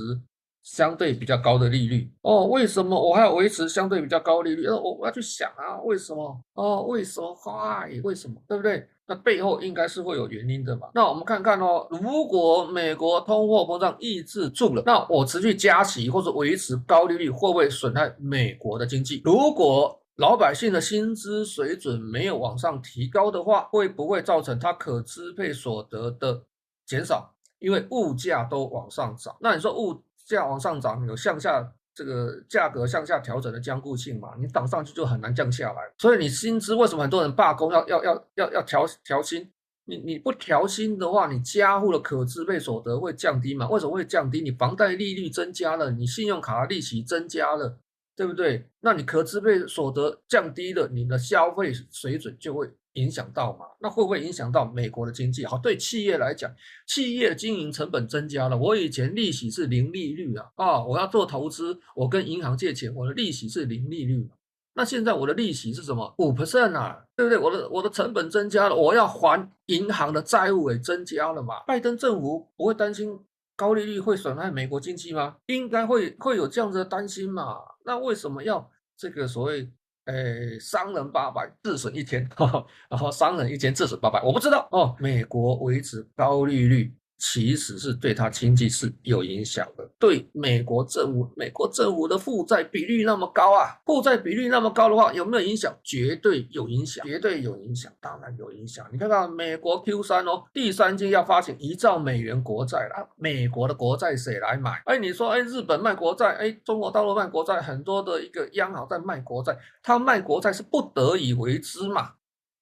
相对比较高的利率？哦，为什么我还要维持相对比较高利率？呃，我我要去想啊，为什么？哦，为什么？Why？为什么？对不对？那背后应该是会有原因的嘛？那我们看看哦，如果美国通货膨胀抑制住了，那我持续加息或者维持高利率，会不会损害美国的经济？如果老百姓的薪资水准没有往上提高的话，会不会造成他可支配所得的减少？因为物价都往上涨，那你说物价往上涨有向下？这个价格向下调整的坚固性嘛，你涨上去就很难降下来。所以你薪资为什么很多人罢工要要要要要调调薪？你你不调薪的话，你家户的可支配所得会降低嘛？为什么会降低？你房贷利率增加了，你信用卡利息增加了，对不对？那你可支配所得降低了，你的消费水准就会。影响到嘛？那会不会影响到美国的经济？好，对企业来讲，企业经营成本增加了。我以前利息是零利率啊，啊，我要做投资，我跟银行借钱，我的利息是零利率。那现在我的利息是什么？五 percent 啊，对不对？我的我的成本增加了，我要还银行的债务也增加了嘛。拜登政府不会担心高利率会损害美国经济吗？应该会会有这样子的担心嘛。那为什么要这个所谓？哎，商人八百，自损一千，然后商人一千，自损八百，我不知道哦。美国维持高利率。其实是对他经济是有影响的，对美国政府，美国政府的负债比率那么高啊，负债比率那么高的话，有没有影响？绝对有影响，绝对有影响，当然有影响。你看看美国 Q 三哦，第三季要发行一兆美元国债了，美国的国债谁来买？哎，你说哎，日本卖国债，哎，中国大陆卖国债，很多的一个央行在卖国债，他卖国债是不得已为之嘛？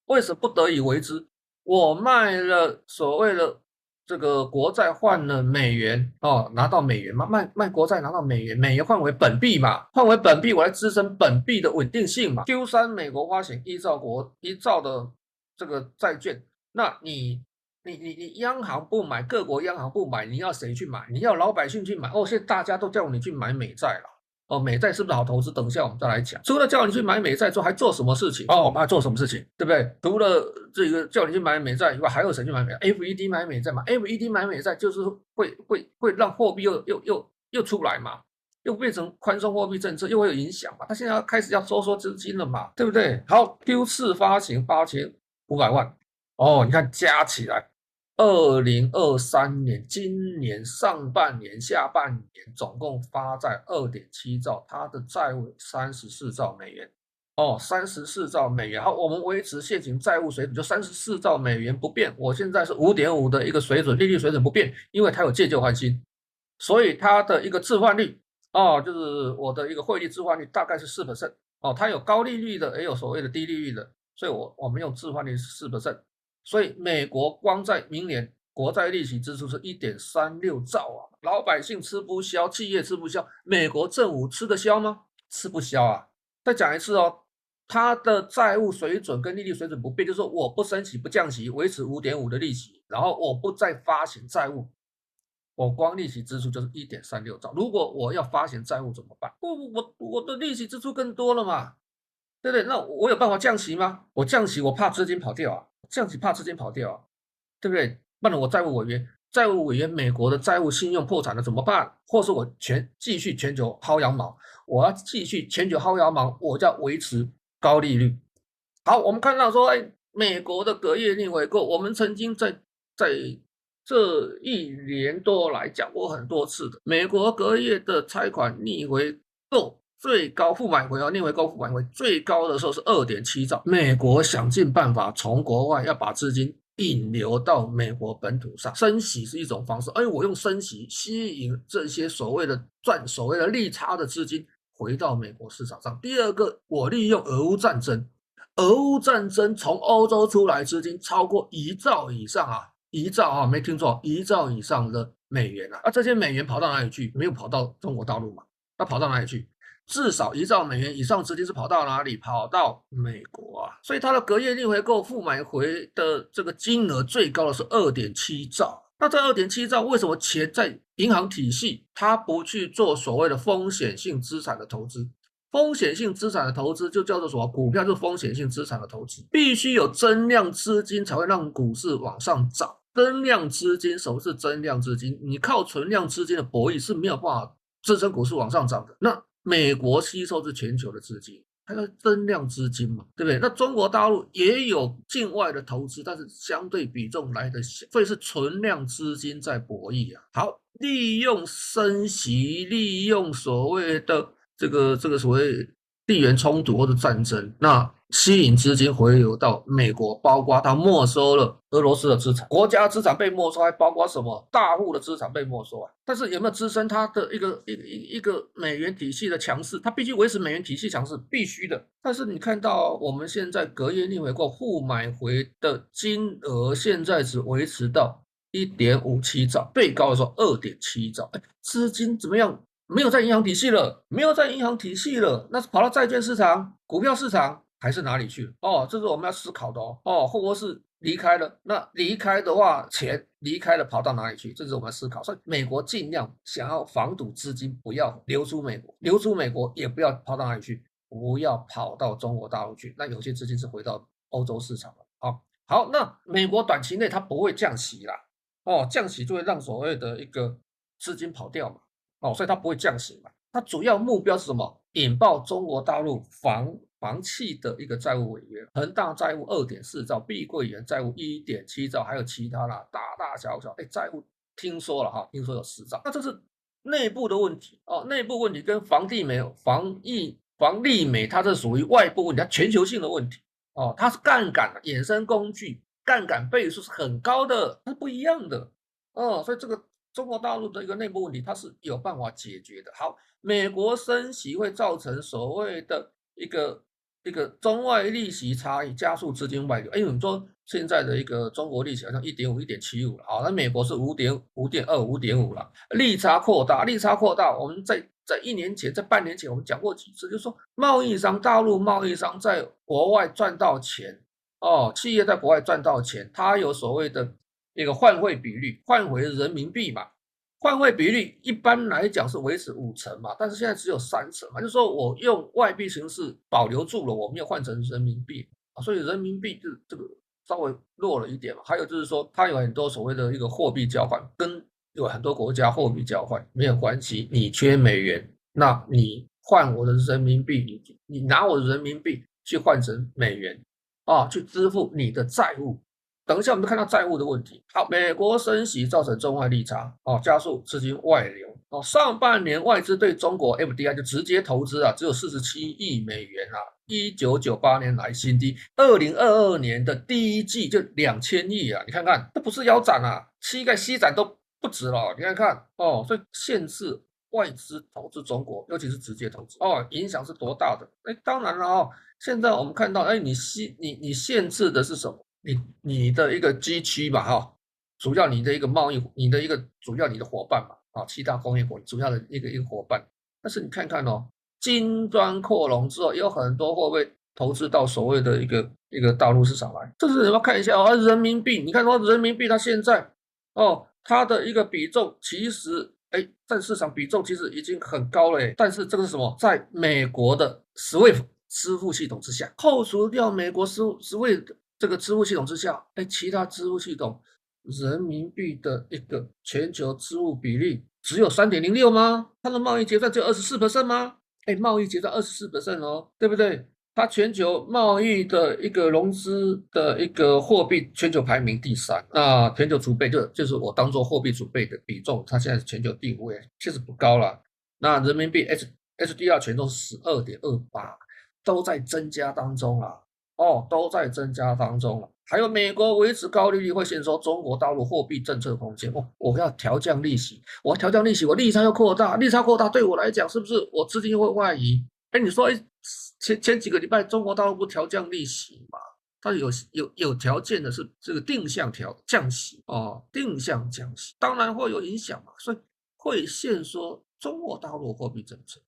为什么不得已为之？我卖了所谓的。这个国债换了美元哦，拿到美元嘛，卖卖国债拿到美元，美元换为本币嘛，换为本币，我来支撑本币的稳定性嘛。Q 三美国发行一兆国一兆的这个债券，那你你你你央行不买，各国央行不买，你要谁去买？你要老百姓去买？哦，现在大家都叫你去买美债了。哦，美债是不是好投资？等一下我们再来讲。除了叫你去买美债之后，还做什么事情？哦，我们还做什么事情？对不对？除了这个叫你去买美债以外，还有谁去买美债？FED 买美债嘛？FED 买美债就是会会会让货币又又又又出来嘛，又变成宽松货币政策，又会有影响嘛。他现在要开始要收缩资金了嘛，对不对？好，Q 四发行八千五百万，哦，你看加起来。二零二三年，今年上半年、下半年总共发债二点七兆，它的债务三十四兆美元。哦，三十四兆美元。好，我们维持现行债务水准就三十四兆美元不变。我现在是五点五的一个水准，利率水准不变，因为它有借旧换新，所以它的一个置换率，哦，就是我的一个汇率置换率大概是四百分。哦，它有高利率的，也有所谓的低利率的，所以我我们用置换率是四百分。所以，美国光在明年国债利息支出是一点三六兆啊，老百姓吃不消，企业吃不消，美国政府吃得消吗？吃不消啊！再讲一次哦，它的债务水准跟利率水准不变，就是说我不升息不降息，维持五点五的利息，然后我不再发行债务，我光利息支出就是一点三六兆。如果我要发行债务怎么办？我我我的利息支出更多了嘛？对不对？那我有办法降息吗？我降息，我怕资金跑掉啊。这样子怕资金跑掉啊，对不对？不然我债务违约，债务违约，美国的债务信用破产了怎么办？或是我全继续全球薅羊毛，我要继续全球薅羊毛，我就要维持高利率。好，我们看到说，哎，美国的隔夜逆回购，我们曾经在在这一年多来讲过很多次的，美国隔夜的拆款逆回购。最高负买回啊，逆回购负买回最高的时候是二点七兆。美国想尽办法从国外要把资金引流到美国本土上，升息是一种方式。哎，我用升息吸引这些所谓的赚所谓的利差的资金回到美国市场上。第二个，我利用俄乌战争，俄乌战争从欧洲出来资金超过一兆以上啊，一兆啊，没听错，一兆以上的美元啊。啊，这些美元跑到哪里去？没有跑到中国大陆嘛？那跑到哪里去？至少一兆美元以上资金是跑到哪里？跑到美国啊！所以它的隔夜逆回购负买回的这个金额最高的是二点七兆。那这二点七兆为什么钱在银行体系，它不去做所谓的风险性资产的投资？风险性资产的投资就叫做什么？股票就是风险性资产的投资，必须有增量资金才会让股市往上涨。增量资金，什么是增量资金？你靠存量资金的博弈是没有办法支撑股市往上涨的。那美国吸收是全球的资金，它要增量资金嘛，对不对？那中国大陆也有境外的投资，但是相对比重来的小，所以是存量资金在博弈啊。好，利用升息，利用所谓的这个这个所谓地缘冲突或者战争，那。吸引资金回流到美国，包括他没收了俄罗斯的资产，国家资产被没收，还包括什么大户的资产被没收啊？但是有没有支撑它的一个一个一一个美元体系的强势？它必须维持美元体系强势，必须的。但是你看到我们现在隔夜逆回购互买回的金额，现在只维持到一点五七兆，最高的时候二点七兆。哎，资金怎么样？没有在银行体系了，没有在银行体系了，那是跑到债券市场、股票市场。还是哪里去？哦，这是我们要思考的哦。哦，或者是离开了，那离开的话，钱离开了跑到哪里去？这是我们要思考。所以美国尽量想要防堵资金不要流出美国，流出美国也不要跑到哪里去，不要跑到中国大陆去。那有些资金是回到欧洲市场了。好，好，那美国短期内它不会降息啦。哦，降息就会让所谓的一个资金跑掉嘛。哦，所以它不会降息嘛。它主要目标是什么？引爆中国大陆防房企的一个债务违约，恒大债务二点四兆，碧桂园债务一点七兆，还有其他啦，大大小小，哎，债务听说了哈，听说有十兆，那这是内部的问题哦，内部问题跟房地美、房地、房利美，它是属于外部问题，它全球性的问题哦，它是杠杆衍生工具，杠杆倍数是很高的，它是不一样的哦，所以这个中国大陆的一个内部问题，它是有办法解决的。好，美国升息会造成所谓的一个。这个中外利息差异加速资金外流，哎，我们说现在的一个中国利息好像一点五、一点七五了，好，那美国是五点五点二、五点五了，利差扩大，利差扩大。我们在在一年前、在半年前，我们讲过几次，就是说贸易商、大陆贸易商在国外赚到钱哦，企业在国外赚到钱，它有所谓的一个换汇比率，换回人民币嘛。换汇比率一般来讲是维持五成嘛，但是现在只有三成嘛，就是说我用外币形式保留住了，我没有换成人民币，所以人民币就这个稍微弱了一点嘛。还有就是说，它有很多所谓的一个货币交换，跟有很多国家货币交换没有关系。你缺美元，那你换我的人民币，你你拿我的人民币去换成美元啊，去支付你的债务。等一下，我们就看到债务的问题。好，美国升息造成中外利差，哦，加速资金外流。哦，上半年外资对中国 FDI 就直接投资啊，只有四十七亿美元啊，一九九八年来新低。二零二二年的第一季就两千亿啊，你看看，这不是腰斩啊，膝盖膝斩都不止了。你看看哦，所以限制外资投资中国，尤其是直接投资哦，影响是多大的？哎，当然了哦，现在我们看到，哎，你限你你限制的是什么？你你的一个机区吧，哈，主要你的一个贸易，你的一个主要你的伙伴嘛，啊，七大工业国主要的一个一个伙伴。但是你看看哦，金砖扩容之后，有很多会不会投资到所谓的一个一个大陆市场来？这是你要看一下哦，人民币，你看说人民币它现在哦，它的一个比重其实哎，占市场比重其实已经很高了，但是这个是什么？在美国的 SWIFT 支付系统之下，扣除掉美国 SWIFT。这个支付系统之下，哎，其他支付系统人民币的一个全球支付比例只有三点零六吗？它的贸易结算只有二十四 percent 吗？哎，贸易结算二十四 percent 哦，对不对？它全球贸易的一个融资的一个货币全球排名第三，那全球储备就就是我当做货币储备的比重，它现在是全球第五位，确实不高了。那人民币 H HDR 权重十二点二八，都在增加当中啊。哦，都在增加当中了。还有美国维持高利率会限缩中国大陆货币政策空间。哦，我要调降利息，我要调降利息，我利差要扩大，利差扩大对我来讲是不是我资金会外移？哎，你说，哎，前前几个礼拜中国大陆不调降利息嘛？它有有有条件的是这个定向调降息哦，定向降息，当然会有影响嘛，所以会限缩中国大陆货币政策。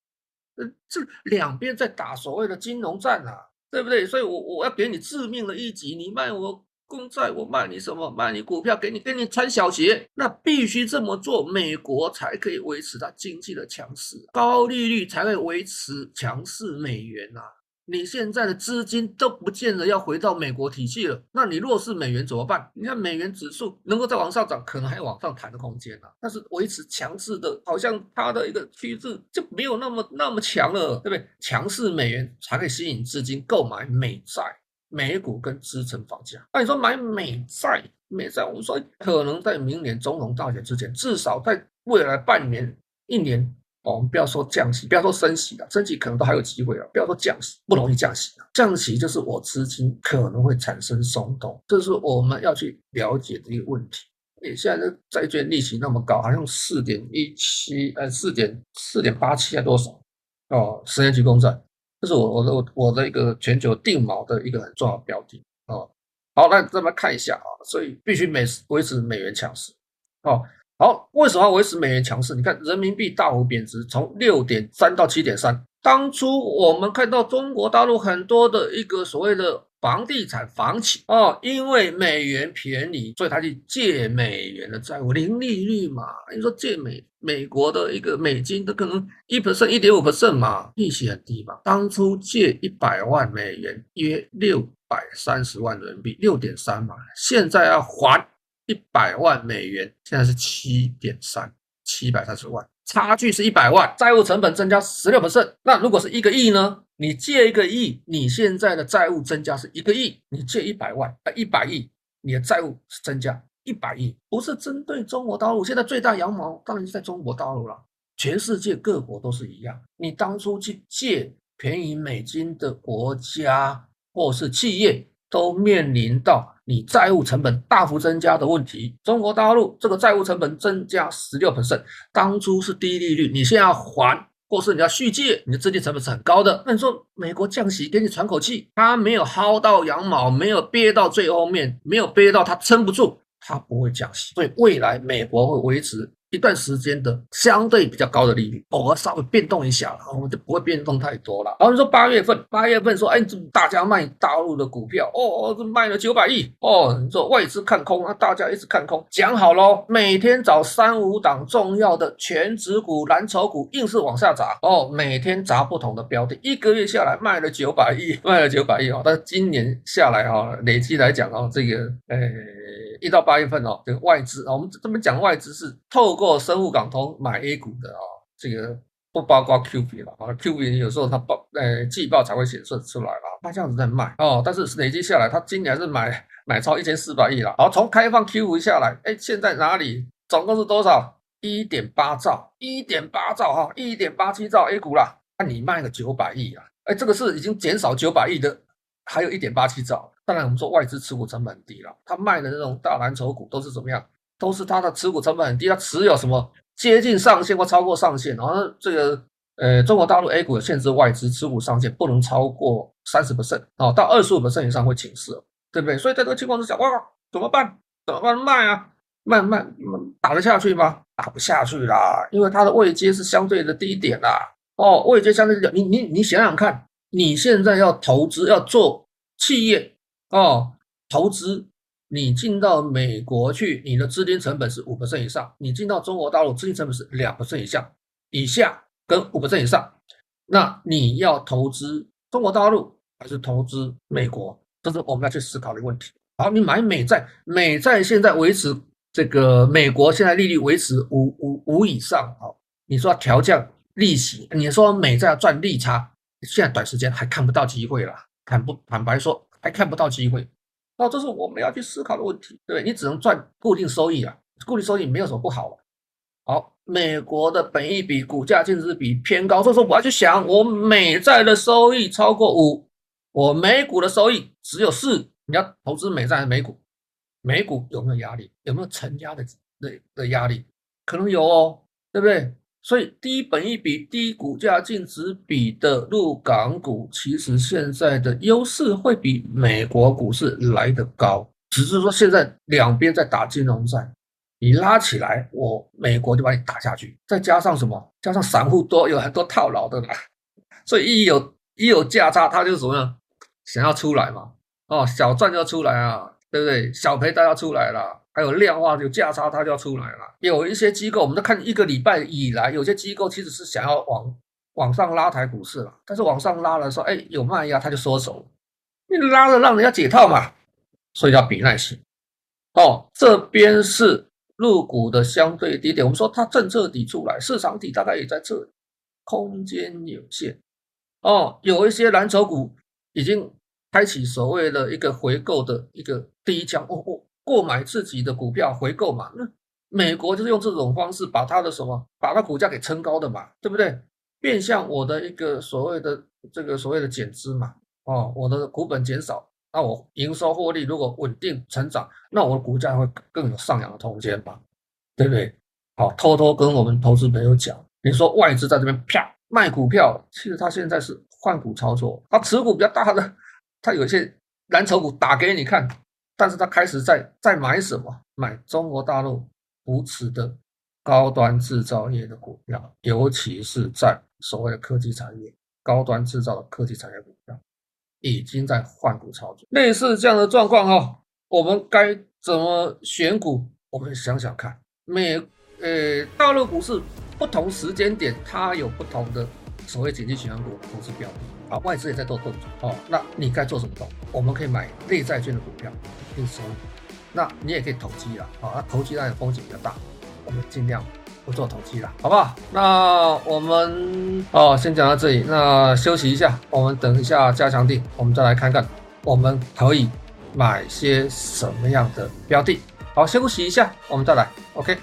呃，这两边在打所谓的金融战啊。对不对？所以我，我要给你致命的一击。你卖我公债，我卖你什么？卖你股票，给你给你穿小鞋。那必须这么做，美国才可以维持它经济的强势，高利率才会维持强势美元啊。你现在的资金都不见得要回到美国体系了，那你弱势美元怎么办？你看美元指数能够再往上涨，可能还有往上弹的空间呢、但是维持强势的，好像它的一个趋势就没有那么那么强了，对不对？强势美元才可以吸引资金购买美债、美股跟支撑房价。那你说买美债、美债，我们说可能在明年中农大选之前，至少在未来半年、一年。哦，我们不要说降息，不要说升息了，升息可能都还有机会啊。不要说降息，不容易降息。降息就是我资金可能会产生松动，这是我们要去了解的一个问题。你现在的债券利息那么高，好像四点一七，呃，四点四点八七还多少？哦，十年期公债，这是我我的我的一个全球定锚的一个很重要的标的哦。好，那咱们看一下啊，所以必须美维持美元强势哦。好，为什么要维持美元强势？你看人民币大幅贬值，从六点三到七点三。当初我们看到中国大陆很多的一个所谓的房地产房企哦，因为美元便宜，所以他去借美元的债务，零利率嘛。你说借美美国的一个美金，都可能一 percent、一点五百分嘛，利息很低嘛。当初借一百万美元，约六百三十万人民币，六点三嘛，现在要还。一百万美元现在是七点三，七百三十万，差距是一百万，债务成本增加十六%。那如果是一个亿呢？你借一个亿，你现在的债务增加是一个亿，你借一百万，呃，一百亿，你的债务是增加一百亿，不是针对中国大陆。现在最大羊毛当然是在中国大陆了，全世界各国都是一样。你当初去借便宜美金的国家或是企业，都面临到你债务成本大幅增加的问题。中国大陆这个债务成本增加十六%，当初是低利率，你现在要还。或是你要续借，你的资金成本是很高的。那你说美国降息给你喘口气，他没有薅到羊毛，没有憋到最后面，没有憋到他撑不住，他不会降息。所以未来美国会维持。一段时间的相对比较高的利率，偶尔稍微变动一下，我们就不会变动太多了。然后你说八月份，八月份说，哎，大家卖大陆的股票，哦，这卖了九百亿，哦，你说外资看空，那大家一直看空，讲好喽，每天找三五档重要的权值股、蓝筹股，硬是往下砸，哦，每天砸不同的标的，一个月下来卖了九百亿，卖了九百亿哦，但是今年下来哈，累计来讲哦，这个，哎。一到八月份哦，这个外资啊，我们这边讲外资是透过生物港通买 A 股的啊，这个不包括 Q 币了啊，Q 币有时候它报呃季报才会显示出来了，它这样子在卖哦，但是累计下来，它今年是买 买超一千四百亿了，好，从开放 QF 下来，哎，现在哪里总共是多少？一点八兆，一点八兆哈，一点八七兆 A 股啦，那你卖个九百亿啊，哎，这个是已经减少九百亿的。还有一点八七兆，当然我们说外资持股成本低了，他卖的那种大蓝筹股都是怎么样？都是他的持股成本很低，他持有什么接近上限或超过上限，然后这个呃中国大陆 A 股有限制外资持股上限不能超过三十 percent 哦，到二十五 percent 以上会请示，对不对？所以在这个情况之下，哇，怎么办？怎么办？卖啊，卖卖打得下去吗？打不下去啦，因为它的位阶是相对的低点啦。哦，位阶相对低，你你你想想看。你现在要投资要做企业哦，投资你进到美国去，你的资金成本是五%以上；你进到中国大陆，资金成本是两%以下，以下跟五%以上。那你要投资中国大陆还是投资美国？这是我们要去思考的问题。好，你买美债，美债现在维持这个美国现在利率维持五五五以上，好，你说要调降利息，你说美债要赚利差。现在短时间还看不到机会了，坦不坦白说还看不到机会，哦，这是我们要去思考的问题，对不对，你只能赚固定收益啊，固定收益没有什么不好。好，美国的本益比、股价净值比偏高，所以说我要去想，我美债的收益超过五，我美股的收益只有四，你要投资美债还是美股？美股有没有压力？有没有承压的的的压力？可能有哦，对不对？所以低本益比、低股价净值比的入港股，其实现在的优势会比美国股市来得高。只是说现在两边在打金融战，你拉起来，我美国就把你打下去。再加上什么？加上散户多，有很多套牢的啦。所以一有一有价差，他就什么样？想要出来嘛？哦，小赚就要出来啊，对不对？小赔都要出来了。还有量化有价差，它就要出来了。有一些机构，我们都看一个礼拜以来，有些机构其实是想要往往上拉抬股市了，但是往上拉的时候，哎，有卖压，它就缩手。你拉了让人家解套嘛，所以要比耐心。哦，这边是入股的相对低点，我们说它政策底出来，市场底大概也在这里，空间有限。哦，有一些蓝筹股已经开启所谓的一个回购的一个第一枪。哦哦。购买自己的股票回购嘛？那美国就是用这种方式把它的什么，把它股价给撑高的嘛，对不对？变相我的一个所谓的这个所谓的减资嘛，哦，我的股本减少，那我营收获利如果稳定成长，那我的股价会更有上扬的空间吧，对不对？好，偷偷跟我们投资朋友讲，你说外资在这边啪卖股票，其实他现在是换股操作，他持股比较大的，他有些蓝筹股打给你看。但是他开始在在买什么？买中国大陆扶持的高端制造业的股票，尤其是在所谓的科技产业、高端制造的科技产业股票，已经在换股操作。类似这样的状况哈，我们该怎么选股？我们想想看，美呃大陆股市不同时间点，它有不同的所谓景气循环股投资标的。啊，外资也在做动作哦。那你该做什么动作？我们可以买内债券的股票，可以收。那你也可以投机了啊。那投机当然风险比较大，我们尽量不做投机了，好不好？那我们哦，先讲到这里，那休息一下，我们等一下加强定，我们再来看看我们可以买些什么样的标的。好，休息一下，我们再来，OK。